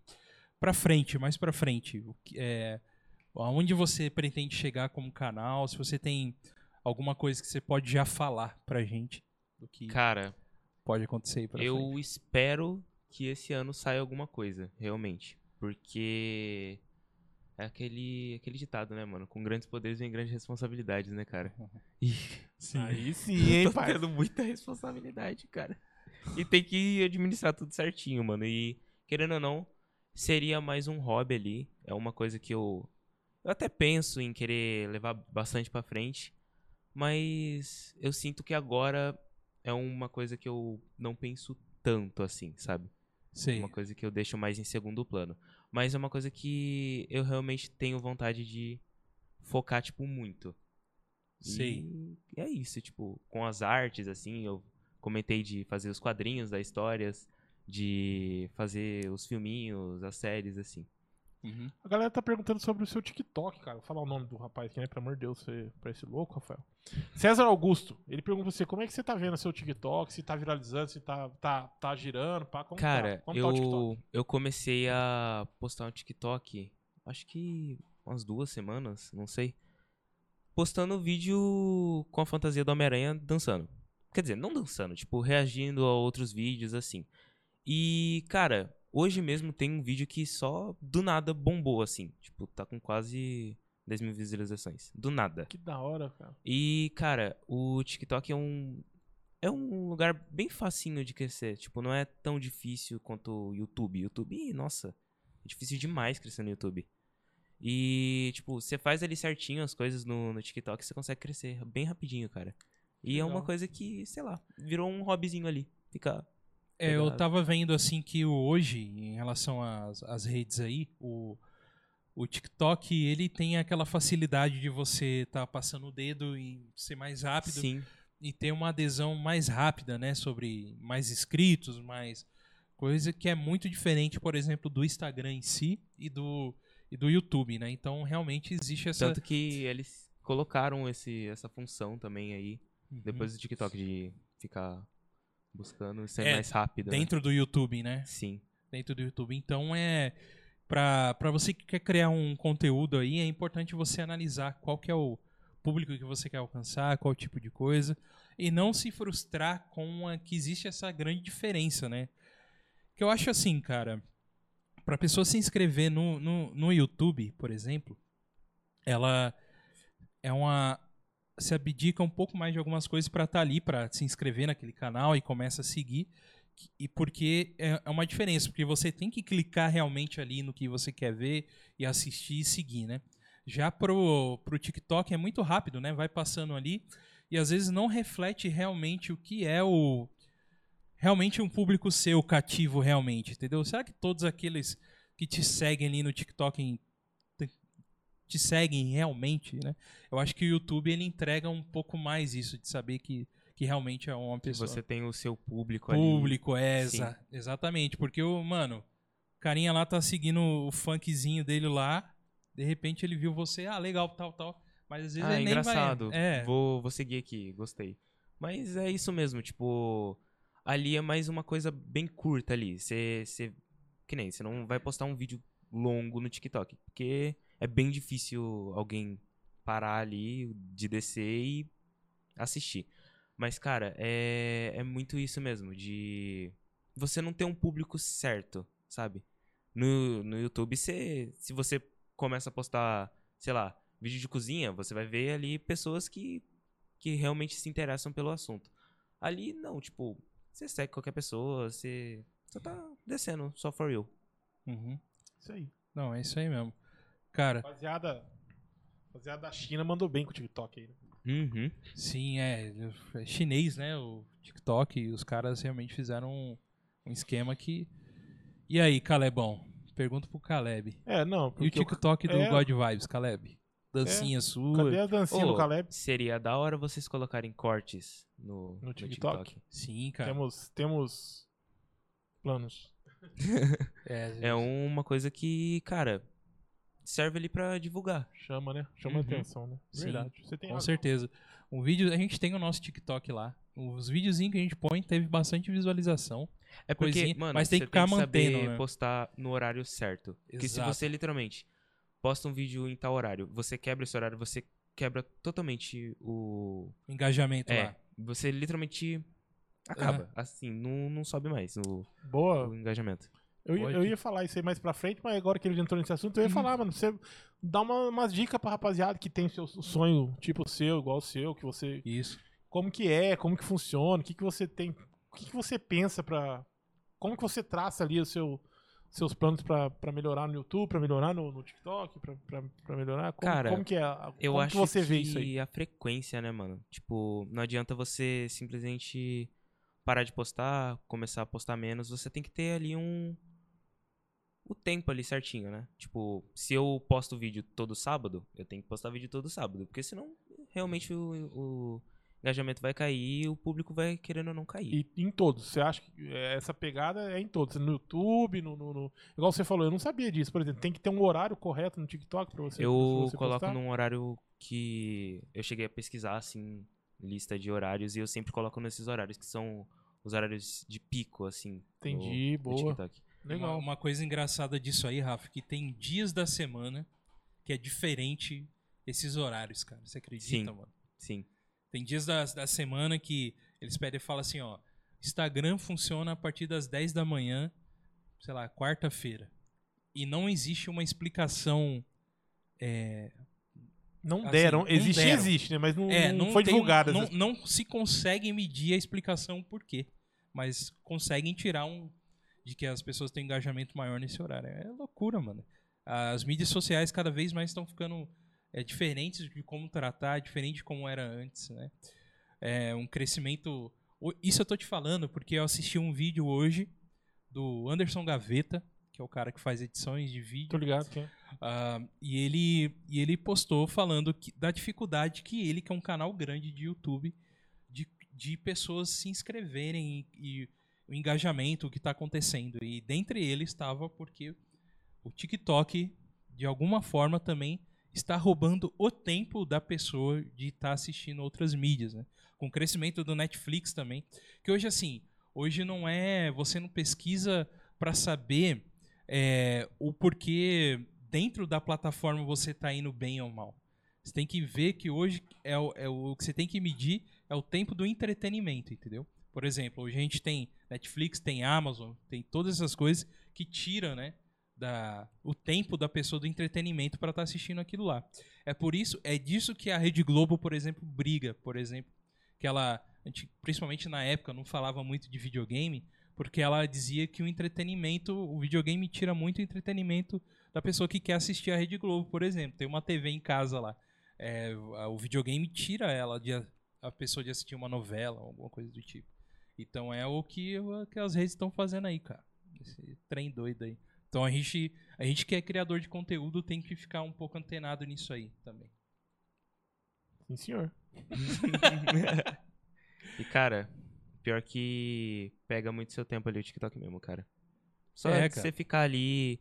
pra frente, mais pra frente? O que, é, aonde você pretende chegar como canal? Se você tem alguma coisa que você pode já falar pra gente do que Cara, pode acontecer aí pra eu frente. espero que esse ano saia alguma coisa, realmente. Porque é aquele, aquele ditado, né, mano? Com grandes poderes vem grandes responsabilidades, né, cara? E Sim. Aí sim, hein, tô pai. tendo muita responsabilidade, cara. E tem que administrar tudo certinho, mano. E, querendo ou não, seria mais um hobby ali. É uma coisa que eu. Eu até penso em querer levar bastante pra frente. Mas eu sinto que agora é uma coisa que eu não penso tanto assim, sabe? Sei. Uma coisa que eu deixo mais em segundo plano. Mas é uma coisa que eu realmente tenho vontade de focar, tipo, muito. Sei. E é isso, tipo, com as artes, assim, eu comentei de fazer os quadrinhos das histórias, de fazer os filminhos, as séries, assim. Uhum. A galera tá perguntando sobre o seu TikTok, cara. Vou falar o nome do rapaz aqui, né? Pelo amor de Deus, você parece louco, Rafael. César Augusto, ele pergunta pra você como é que você tá vendo o seu TikTok, se tá viralizando, se tá, tá, tá girando, pá, como Cara, tá? Como tá o eu, TikTok? eu comecei a postar um TikTok, acho que umas duas semanas, não sei. Postando vídeo com a fantasia do Homem-Aranha dançando. Quer dizer, não dançando, tipo, reagindo a outros vídeos, assim. E, cara, hoje mesmo tem um vídeo que só do nada bombou, assim. Tipo, tá com quase 10 mil visualizações. Do nada. Que da hora, cara. E, cara, o TikTok é um. É um lugar bem facinho de crescer. Tipo, não é tão difícil quanto o YouTube. YouTube, nossa, é difícil demais crescer no YouTube. E, tipo, você faz ali certinho as coisas no, no TikTok, você consegue crescer bem rapidinho, cara. E é uma Legal. coisa que, sei lá, virou um hobbyzinho ali. Fica. É, eu tava vendo assim que hoje, em relação às, às redes aí, o, o TikTok, ele tem aquela facilidade de você estar passando o dedo e ser mais rápido Sim. e ter uma adesão mais rápida, né? Sobre mais inscritos, mais coisa que é muito diferente, por exemplo, do Instagram em si e do, e do YouTube, né? Então, realmente existe essa... Tanto que eles colocaram esse, essa função também aí, Uhum. depois do TikTok, de ficar buscando ser É, mais rápido. né? Dentro do YouTube, né? Sim. dentro do YouTube. Então é para para você que quer criar um conteúdo aí, é importante você analisar qual que é o público que você quer alcançar, qual tipo de coisa e não se frustrar com a, que existe essa grande diferença, né? Que eu acho assim, cara, para pessoa se inscrever no, no, no YouTube, por exemplo, ela é uma se abdica um pouco mais de algumas coisas para estar ali, para se inscrever naquele canal e começa a seguir. E porque é é uma diferença, porque você tem que clicar realmente ali no que você quer ver e assistir e seguir, né? Já pro, pro TikTok é muito rápido, né? Vai passando ali e às vezes não reflete realmente o que é o realmente um público seu cativo realmente, entendeu? Será que todos aqueles que te seguem ali no TikTok te seguem realmente, né? Eu acho que o YouTube ele entrega um pouco mais isso de saber que, que realmente é uma Que pessoa você tem o seu público ali. público, é, Sim. exa- exatamente. Porque o, mano, o carinha lá tá seguindo o funkzinho dele lá, de repente ele viu você, ah, legal, tal, tal. Mas às vezes Ah, ele nem engraçado. vai. É, Vou, vou seguir aqui, gostei. Mas é isso mesmo, tipo. Ali é mais uma coisa bem curta ali. Você- Que nem, você não vai postar um vídeo longo no TikTok. Porque é bem difícil alguém parar ali de descer e assistir. Mas, cara, é, é muito isso mesmo, de você não ter um público certo, sabe? No, no YouTube, você, se você começa a postar, sei lá, vídeo de cozinha, você vai ver ali pessoas que, que realmente se interessam pelo assunto. Ali, não, tipo, você segue qualquer pessoa, você só tá descendo, só for you. uhum. Isso aí. Não, é isso aí mesmo. Cara, Rapaziada, rapaziada da China mandou bem com o TikTok aí. né? Uhum. sim, é, é chinês, né? O TikTok, e os caras realmente fizeram um, um esquema que. E aí, Calebão? Pergunta pro Caleb. É, não, E o TikTok do é. God Vibes, Caleb? Dancinha sua. Cadê a dancinha Ô, do Caleb? Seria da hora vocês colocarem cortes no, No no TikTok? TikTok. Sim, cara. Temos, temos planos. É, É uma coisa que, cara, serve ali pra divulgar. Chama, né? Chama Uhum. atenção, né? Sim, Verdade. Você tem Com razão. certeza. Um vídeo, a gente tem o nosso TikTok lá. Os videozinhos que a gente põe teve bastante visualização. É porque, Coisinha, mano, mas tem você que ficar tem que mantendo, saber né? postar no horário certo. Porque se Exato. você literalmente posta um vídeo em tal horário, você quebra esse horário, você quebra totalmente o... Engajamento É, lá. você literalmente acaba. Assim, não, não sobe mais o, Boa. o engajamento. Eu, eu ia falar isso aí mais pra frente, mas agora que ele entrou nesse assunto, eu ia Uhum. falar, mano. Você dá uma, umas dicas pra rapaziada que tem seu sonho, tipo o seu, igual o seu, que você. Isso. Como que é, como que funciona, o que, que você tem. O que, que você pensa pra. Como que você traça ali o seu, seus planos pra, pra melhorar no YouTube, pra melhorar no, no TikTok, pra melhorar? Como, Cara, como que é? a- Eu como acho que você vê isso aí? a frequência, né, mano? Tipo, não adianta você simplesmente parar de postar, começar a postar menos. Você tem que ter ali um. O tempo ali certinho, né? Tipo, se eu posto vídeo todo sábado, eu tenho que postar vídeo todo sábado. Porque senão, realmente, o, o engajamento vai cair e o público vai querendo ou não cair. E em todos. Você acha que é, essa pegada é em todos? No YouTube, no, no- no- Igual você falou, eu não sabia disso. Por exemplo, tem que ter um horário correto no TikTok pra você pra eu você coloco postar? num horário que eu cheguei a pesquisar, assim, lista de horários, e eu sempre coloco nesses horários que são os horários de pico, assim. Entendi, no, boa. No TikTok. Legal. Uma, uma coisa engraçada disso aí, Rafa, que tem dias da semana que é diferente esses horários, cara. Você acredita, Sim. mano? Sim. Tem dias da, da semana que eles pedem e falam assim, ó. Instagram funciona a partir das 10 da manhã, sei lá, quarta-feira. E não existe uma explicação. É, Não Assim, deram. não Existe, deram. existe, né? Mas não, é, não, não foi divulgada. Não, essa- não se consegue medir a explicação por quê. Mas conseguem tirar um. De que as pessoas têm engajamento maior nesse horário. É loucura, mano. As mídias sociais cada vez mais estão ficando é, diferentes de como tratar, diferente de como era antes, né? É um crescimento. Isso eu tô te falando porque eu assisti um vídeo hoje do Anderson Gaveta, que é o cara que faz edições de vídeo. Tô ligado é. Ah, e, ele, e ele postou falando que- da dificuldade que ele, que é um canal grande de YouTube, de, de pessoas se inscreverem e, e o engajamento, o que está acontecendo. E dentre eles estava porque o TikTok, de alguma forma, também está roubando o tempo da pessoa de estar assistindo outras mídias, né? Com o crescimento do Netflix também. Que hoje, assim, hoje não é. Você não pesquisa para saber é, o porquê dentro da plataforma você está indo bem ou mal. Você tem que ver que hoje é o, é o que você tem que medir é o tempo do entretenimento, entendeu? Por exemplo, hoje a gente tem Netflix, tem Amazon, tem todas essas coisas que tiram, né, da, o tempo da pessoa do entretenimento para estar assistindo aquilo lá. É por isso, é disso que a Rede Globo, por exemplo, briga, por exemplo, que ela, principalmente na época, não falava muito de videogame, porque ela dizia que o entretenimento, o videogame tira muito entretenimento da pessoa que quer assistir a Rede Globo, por exemplo. Tem uma TV em casa lá. É, o videogame tira ela de a, a pessoa de assistir uma novela, alguma coisa do tipo. Então é o que, que as redes estão fazendo aí, cara. Esse trem doido aí. Então a gente, a gente que é criador de conteúdo tem que ficar um pouco antenado nisso aí também. Sim, senhor. E, cara, pior que pega muito seu tempo ali o TikTok mesmo, cara. Só É, cara. você ficar ali,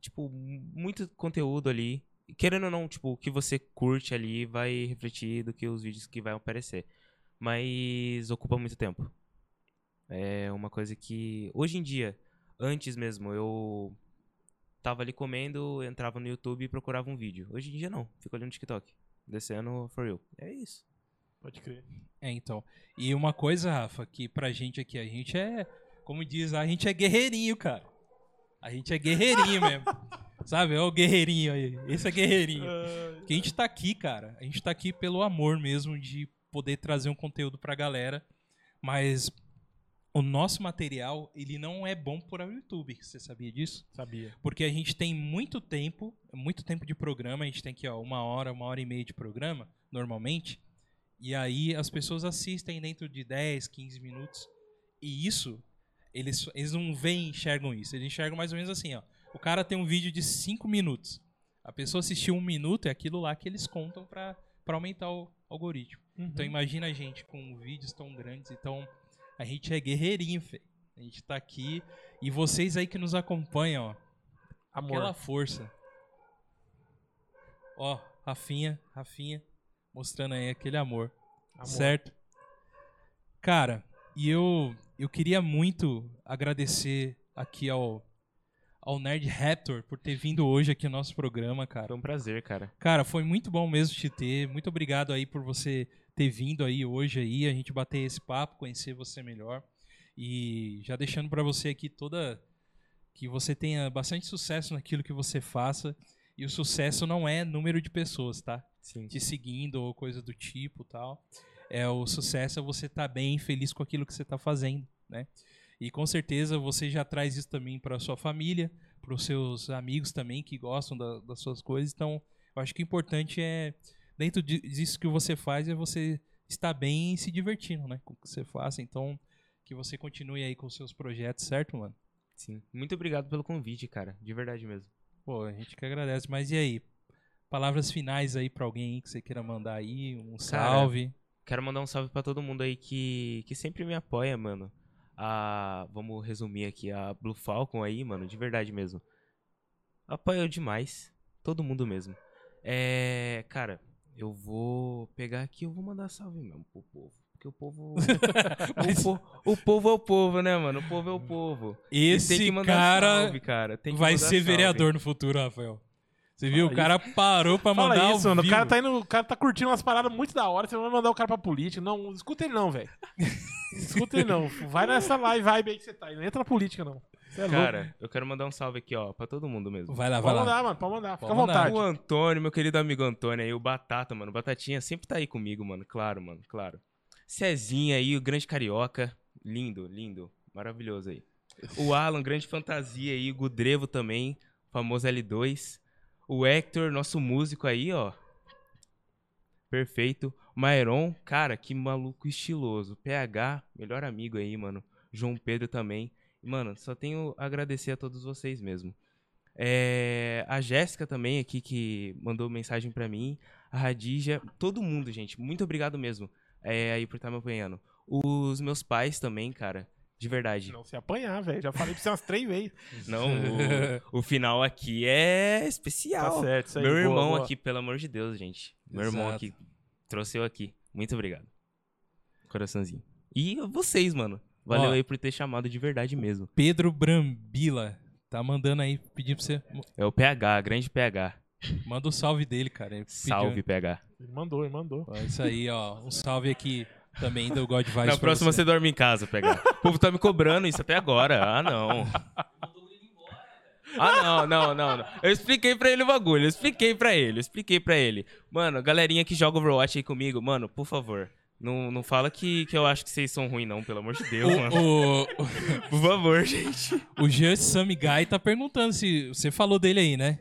tipo, muito conteúdo ali. Querendo ou não, tipo, o que você curte ali vai refletir do que os vídeos que vai aparecer. Mas ocupa muito tempo. É uma coisa que, hoje em dia, antes mesmo, eu tava ali comendo, entrava no YouTube e procurava um vídeo. Hoje em dia não, fico ali no TikTok, descendo for real. É isso. Pode crer. É, então. E uma coisa, Rafa, que pra gente aqui, a gente é, como diz, a gente é guerreirinho, cara. A gente é guerreirinho mesmo. Sabe? É o guerreirinho aí. Esse é guerreirinho. Que a gente tá aqui, cara. A gente tá aqui pelo amor mesmo de poder trazer um conteúdo pra galera. Mas o nosso material, ele não é bom para o YouTube. Você sabia disso? Sabia. Porque a gente tem muito tempo, muito tempo de programa, a gente tem aqui, ó, uma hora, uma hora e meia de programa, normalmente. E aí as pessoas assistem dentro de 10, 15 minutos. E isso, eles, eles não veem, enxergam isso. Eles enxergam mais ou menos assim, ó. O cara tem um vídeo de 5 minutos. A pessoa assistiu um minuto, é aquilo lá que eles contam pra aumentar o algoritmo. Uhum. Então imagina a gente com vídeos tão grandes, então a gente é guerreirinho, feio. A gente tá aqui e vocês aí que nos acompanham, ó, Amor. aquela força. Ó, Rafinha, Rafinha, mostrando aí aquele amor, Amor. certo? Cara, e eu eu queria muito agradecer aqui ao ao Nerd Raptor por ter vindo hoje aqui no nosso programa, cara. Foi um prazer, cara. Cara, foi muito bom mesmo te ter. Muito obrigado aí por você ter vindo aí hoje aí, a gente bater esse papo, conhecer você melhor. E já deixando pra você aqui toda que você tenha bastante sucesso naquilo que você faça. E o sucesso não é número de pessoas, tá? Sim. Te seguindo ou coisa do tipo, tal. É o sucesso é você estar bem, feliz com aquilo que você tá fazendo, né? E com certeza você já traz isso também para sua família, para os seus amigos também que gostam da- das suas coisas. Então, eu acho que o importante é, dentro de- disso que você faz, é você estar bem e se divertindo, né? Com o que você faça. Então, que você continue aí com os seus projetos, certo, mano? Sim. Muito obrigado pelo convite, cara. De verdade mesmo. Pô, a gente que agradece. Mas e aí? Palavras finais aí pra alguém que você queira mandar aí, um salve. Quero mandar um salve pra todo mundo aí que, que sempre me apoia, mano. A, vamos resumir aqui, a Blue Falcon aí, mano, de verdade mesmo. Apoiou demais. Todo mundo mesmo. É. Cara, eu vou pegar aqui e eu vou mandar salve mesmo pro povo. Porque o povo. Mas o, po- o povo é o povo, né, mano? O povo é o povo. E esse tem que mandar cara salve, cara. Tem que vai mandar ser salve. vereador no futuro, Rafael. Você viu? Fala o cara parou pra Fala mandar isso, ao mano. O cara, tá indo, o cara tá curtindo umas paradas muito da hora. Você vai mandar o cara pra política. Não, escuta ele não, velho. escuta ele não. Vai nessa live vibe aí que você tá. Não entra na política, não. É. Cara, eu quero mandar um salve aqui, ó, pra todo mundo mesmo. Vai lá, vai Pode lá. mandar, mano. Pode mandar. Fica Pode à mandar. vontade. O Antônio, meu querido amigo Antônio aí, o Batata, mano. Batatinha sempre tá aí comigo, mano. Claro, mano, claro. Cezinha aí, o grande carioca. Lindo, lindo. Maravilhoso aí. O Alan, grande fantasia aí. O Gudrevo também. famoso L2. O Hector, nosso músico aí, ó. Perfeito. Maeron, cara, que maluco estiloso. PH, melhor amigo aí, mano. João Pedro também. Mano, só tenho a agradecer a todos vocês mesmo. É, a Jéssica também aqui que mandou mensagem pra mim. A Radija, todo mundo, gente. Muito obrigado mesmo é, aí por estar me apanhando. Os meus pais também, cara. De verdade. Não se apanhar, velho. Já falei pra você umas três vezes. Não, o, o final aqui é especial. Tá certo, isso aí. Meu boa, irmão boa. aqui, pelo amor de Deus, gente. Meu irmão Exato. aqui trouxe eu aqui. Muito obrigado. Coraçãozinho. E vocês, mano. Valeu Ó. aí por ter chamado de verdade mesmo. Pedro Brambila tá mandando aí, pedindo pra você. É o PH, grande PH. Manda o salve dele, cara. Ele pediu- Salve, PH. Ele mandou, ele mandou. Ó, isso aí, ó. Um salve aqui também do God Vibes. Na pra próxima você dorme em casa, PH. O povo tá me cobrando isso até agora. Ah, não. Ah, não, não, não, não. Eu expliquei pra ele o bagulho, eu expliquei pra ele, eu expliquei pra ele. Mano, galerinha que joga Overwatch aí comigo, mano, por favor. Não, não fala que, que eu acho que vocês são ruins, não, pelo amor de Deus, mano. O, o, Por favor, gente. o Jean Samiguy tá perguntando se você falou dele aí, né?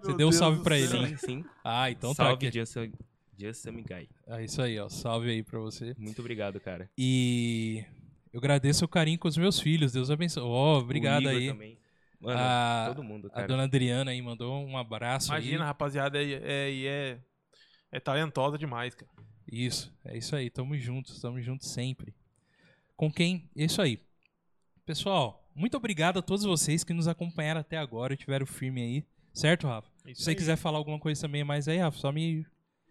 Você deu um salve pra ele, né? Sim, sim. Ah, então tá. Salve. Just, Just Some Guy. É isso aí, ó. Salve aí pra você. Muito obrigado, cara. E eu agradeço o carinho com os meus filhos. Deus abençoe. Ó, obrigado O Igor aí. Também. Mano, A- todo mundo, A cara. dona Adriana aí mandou um abraço Imagina, aí. rapaziada, é, é, é, é talentosa demais, cara. Isso, é isso aí. Tamo juntos, tamo juntos sempre. Com quem? Isso aí. Pessoal, muito obrigado a todos vocês que nos acompanharam até agora e tiveram firme aí. Certo, Rafa? Isso Se você aí. quiser falar alguma coisa também mais aí, Rafa, só me,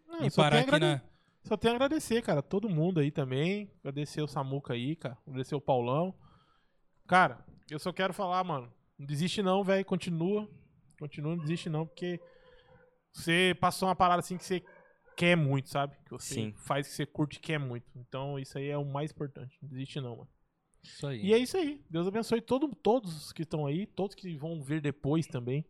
Não, me só parar aqui na. Só tenho a agradecer, cara. Todo mundo aí também. Agradecer o Samuca aí, cara. Agradecer o Paulão. Cara, eu só quero falar, mano. Não desiste não, velho. Continua. Continua, não desiste não, porque você passou uma parada assim que você quer muito, sabe? Que você Sim. faz que você curte e quer muito. Então isso aí é o mais importante. Não desiste não, mano. Isso aí. E é isso aí. Deus abençoe todo, todos que estão aí, todos que vão ver depois também.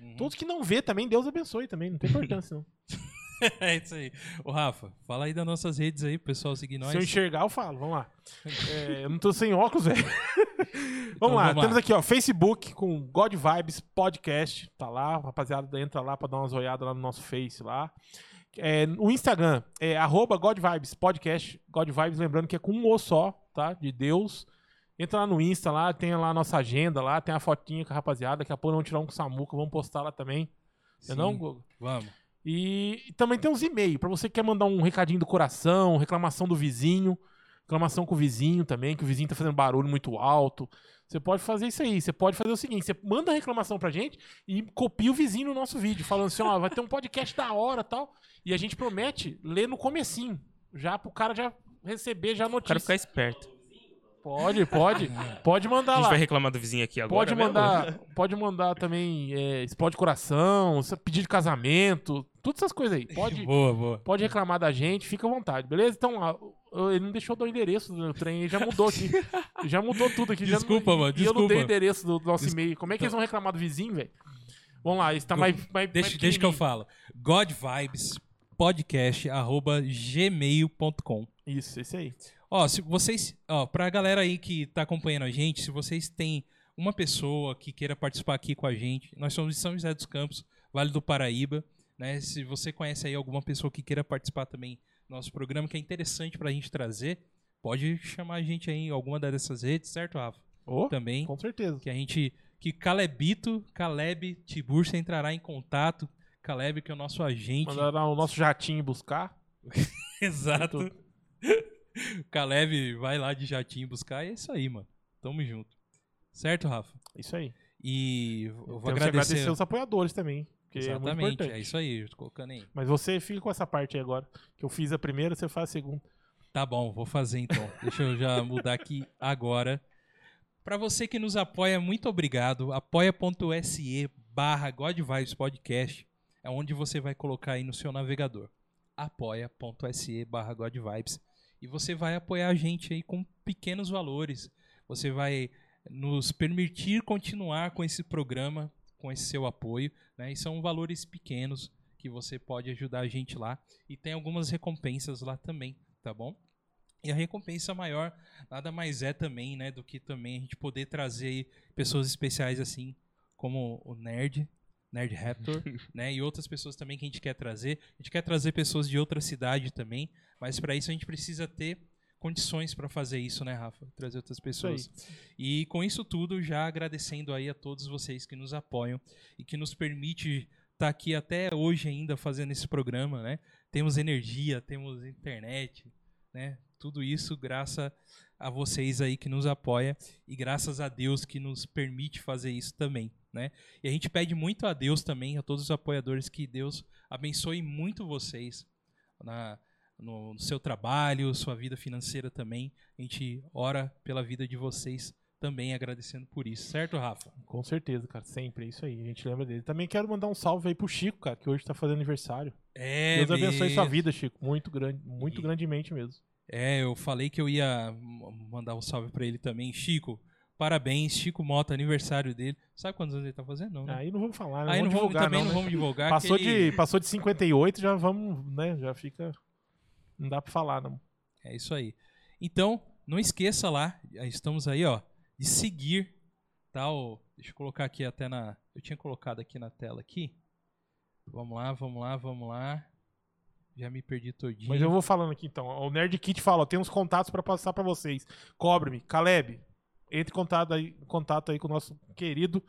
Uhum. Todos que não vê também, Deus abençoe também. Não tem importância, não. é isso aí. Ô, Rafa, fala aí das nossas redes aí, pro pessoal seguir nós. Se eu enxergar, eu falo. Vamos lá. É, eu não tô sem óculos, velho. vamos Então, lá. vamos Temos lá. aqui, ó, Facebook com God Vibes Podcast. Tá lá. Rapaziada, entra lá pra dar umas olhadas lá no nosso Face lá. É, o Instagram é arroba God Vibes Podcast. God Vibes, lembrando que é com um O só, tá? De Deus. Entra lá no Insta, lá, tem lá a nossa agenda lá, tem a fotinha com a rapaziada. Daqui a pouco vamos tirar um com o Samuca, vamos postar lá também. Não é não, Sim, Gogo? Vamos. E, e também tem uns e-mails, pra você que quer mandar um recadinho do coração, reclamação do vizinho, reclamação com o vizinho também, que o vizinho tá fazendo barulho muito alto. Você pode fazer isso aí. Você pode fazer o seguinte: você manda a reclamação pra gente e copia o vizinho no nosso vídeo, falando assim, ó, vai ter um podcast da hora tal. E a gente promete ler no comecinho, já pro cara já receber já a O cara notícia. ficar esperto. Pode, pode. Pode A mandar gente lá. vai reclamar do vizinho aqui agora. Pode mesmo? mandar, pode mandar também é, explode coração, pedido de casamento, todas essas coisas aí. Pode, Boa, boa. pode reclamar da gente, fica à vontade, beleza? Então, ó, ele não deixou o endereço do trem, ele já mudou aqui. já mudou tudo aqui. já Desculpa, não, mano, E eu não dei o desculpa. endereço do nosso e-mail. Como é que eles vão reclamar do vizinho, velho? Vamos lá, isso tá mais, mais Deixa, mais deixa que eu falo. God Vibes podcast arroba gmail.com. Isso, esse aí. Ó, se vocês, ó, pra galera aí que tá acompanhando a gente, se vocês têm uma pessoa que queira participar aqui com a gente, nós somos de São José dos Campos, Vale do Paraíba, né? Se você conhece aí alguma pessoa que queira participar também nosso programa, que é interessante pra gente trazer, pode chamar a gente aí em alguma dessas redes, certo, Rafa? Ô, Também, com certeza. que a gente, que Calebito, Caleb Tiburcio entrará em contato, Caleb que é o nosso agente. Mandaram o nosso jatinho buscar. Exato. Caleb vai lá de jatinho buscar e é isso aí, mano. Tamo junto. Certo, Rafa? Isso aí. E eu vou Temos agradecer. agradecer os apoiadores também. Que é muito Exatamente, importante. é isso aí, colocando aí. Mas você fica com essa parte aí agora. Que eu fiz a primeira, você faz a segunda. Tá bom, vou fazer então. Deixa eu já mudar aqui agora. Pra você que nos apoia, muito obrigado. apoia.se barra God Vibes Podcast é onde você vai colocar aí no seu navegador. apoia.se barra God Vibes e você vai apoiar a gente aí com pequenos valores. Você vai nos permitir continuar com esse programa, com esse seu apoio, né? E são valores pequenos que você pode ajudar a gente lá e tem algumas recompensas lá também, tá bom? E a recompensa maior nada mais é também, né, do que também a gente poder trazer aí pessoas especiais assim, como o Nerd, Nerd Raptor, né? E outras pessoas também que a gente quer trazer. A gente quer trazer pessoas de outra cidade também, mas para isso a gente precisa ter condições para fazer isso, né, Rafa? Trazer outras pessoas. E com isso tudo, já agradecendo aí a todos vocês que nos apoiam e que nos permite estar tá aqui até hoje ainda fazendo esse programa, né? Temos energia, temos internet, né? Tudo isso graças a vocês aí que nos apoia e graças a Deus que nos permite fazer isso também, né? E a gente pede muito a Deus também, a todos os apoiadores, que Deus abençoe muito vocês na, no, no seu trabalho, sua vida financeira também. A gente ora pela vida de vocês também agradecendo por isso, certo, Rafa? Com certeza, cara, sempre, é isso aí, a gente lembra dele. Também quero mandar um salve aí pro Chico, cara, que hoje tá fazendo aniversário. É, Deus abençoe mesmo. sua vida, Chico, muito grande, muito E- grandemente mesmo. É, eu falei que eu ia mandar um salve pra ele também. Chico, parabéns, Chico Mota, aniversário dele. Sabe quantos anos ele tá fazendo? Não, né? Aí não vamos falar, né? Aí não vamos, divulgar, também não, não, né? vamos divulgar. Passou, ele- de, passou de 58, já vamos, né? Já fica. Não dá pra falar, não. É isso aí. Então, não esqueça lá, estamos aí, ó, de seguir, tá? Deixa eu colocar aqui até na. Eu tinha colocado aqui na tela aqui. Vamos lá, vamos lá, vamos lá. Já me perdi todinho. Mas eu vou falando aqui então. O Nerd Kit fala: ó, tem uns contatos pra passar pra vocês. Cobre-me. Caleb, entre em contato aí, contato aí com o nosso querido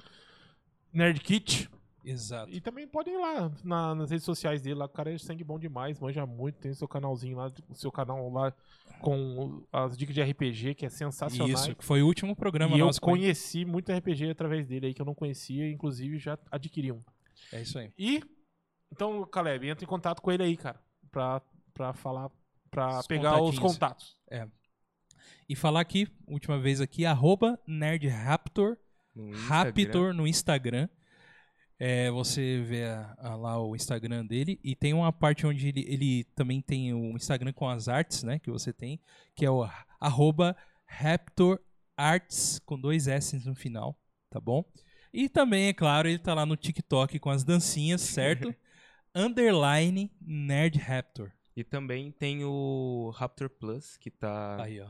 Nerd Kit. Exato. E também podem ir lá na- nas redes sociais dele. Lá, o cara é sangue bom demais, manja muito. Tem o seu canalzinho lá, o seu canal lá com as dicas de RPG, que é sensacional. Isso, que foi o último programa E eu nosso. com ele. conheci muito RPG através dele aí, que eu não conhecia, inclusive já adquiri um. É isso aí. E, então, Caleb, entra em contato com ele aí, cara, pra, pra falar, pra Os pegar os contatos. E falar aqui, última vez aqui, arroba NerdRaptor, No. Raptor no Instagram. É, você vê a- a- lá o Instagram dele e tem uma parte onde ele, ele também tem o Instagram com as artes, né, que você tem, que é o arroba Raptor Arts com dois S no final, tá bom? E também, é claro, ele tá lá no TikTok com as dancinhas, certo? Underline Nerd Raptor. E também tem o Raptor Plus, que tá Aí, ó.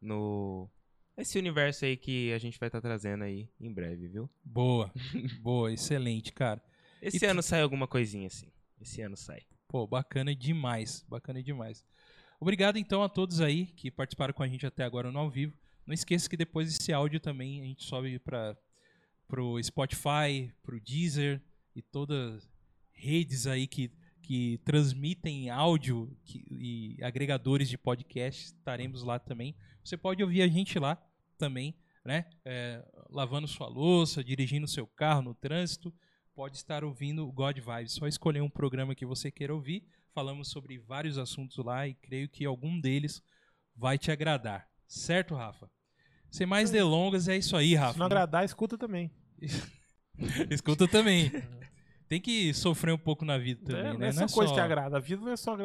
no. Esse universo aí que a gente vai estar trazendo aí em breve, viu? Boa, boa, excelente, cara. Esse E tu- ano sai alguma coisinha assim. Esse ano sai. Pô, bacana demais, bacana demais. Obrigado então a todos aí que participaram com a gente até agora no ao vivo. Não esqueça que depois esse áudio também a gente sobe para pro Spotify, pro Deezer e todas redes aí que, que transmitem áudio que- e agregadores de podcast, estaremos lá também. Você pode ouvir a gente lá também, né? É, lavando sua louça, dirigindo seu carro no trânsito, pode estar ouvindo o God Vibes. Só escolher um programa que você queira ouvir. Falamos sobre vários assuntos lá e creio que algum deles vai te agradar. Certo, Rafa? Sem mais delongas, é isso aí, Rafa. Se não agradar, escuta também. Escuta também. Tem que sofrer um pouco na vida também, é, não né? é só coisa que agrada. A vida não é só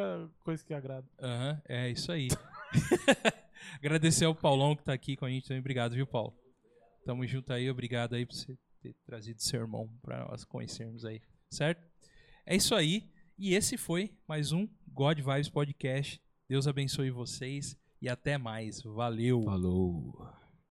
coisa que agrada. Aham, é isso aí. Agradecer ao Paulão que tá aqui com a gente também. Obrigado, viu, Paulo? Tamo junto aí. Obrigado aí por você ter trazido seu irmão pra nós conhecermos aí. Certo? É isso aí. E esse foi mais um God Vibes Podcast. Deus abençoe vocês e até mais. Valeu. Falou.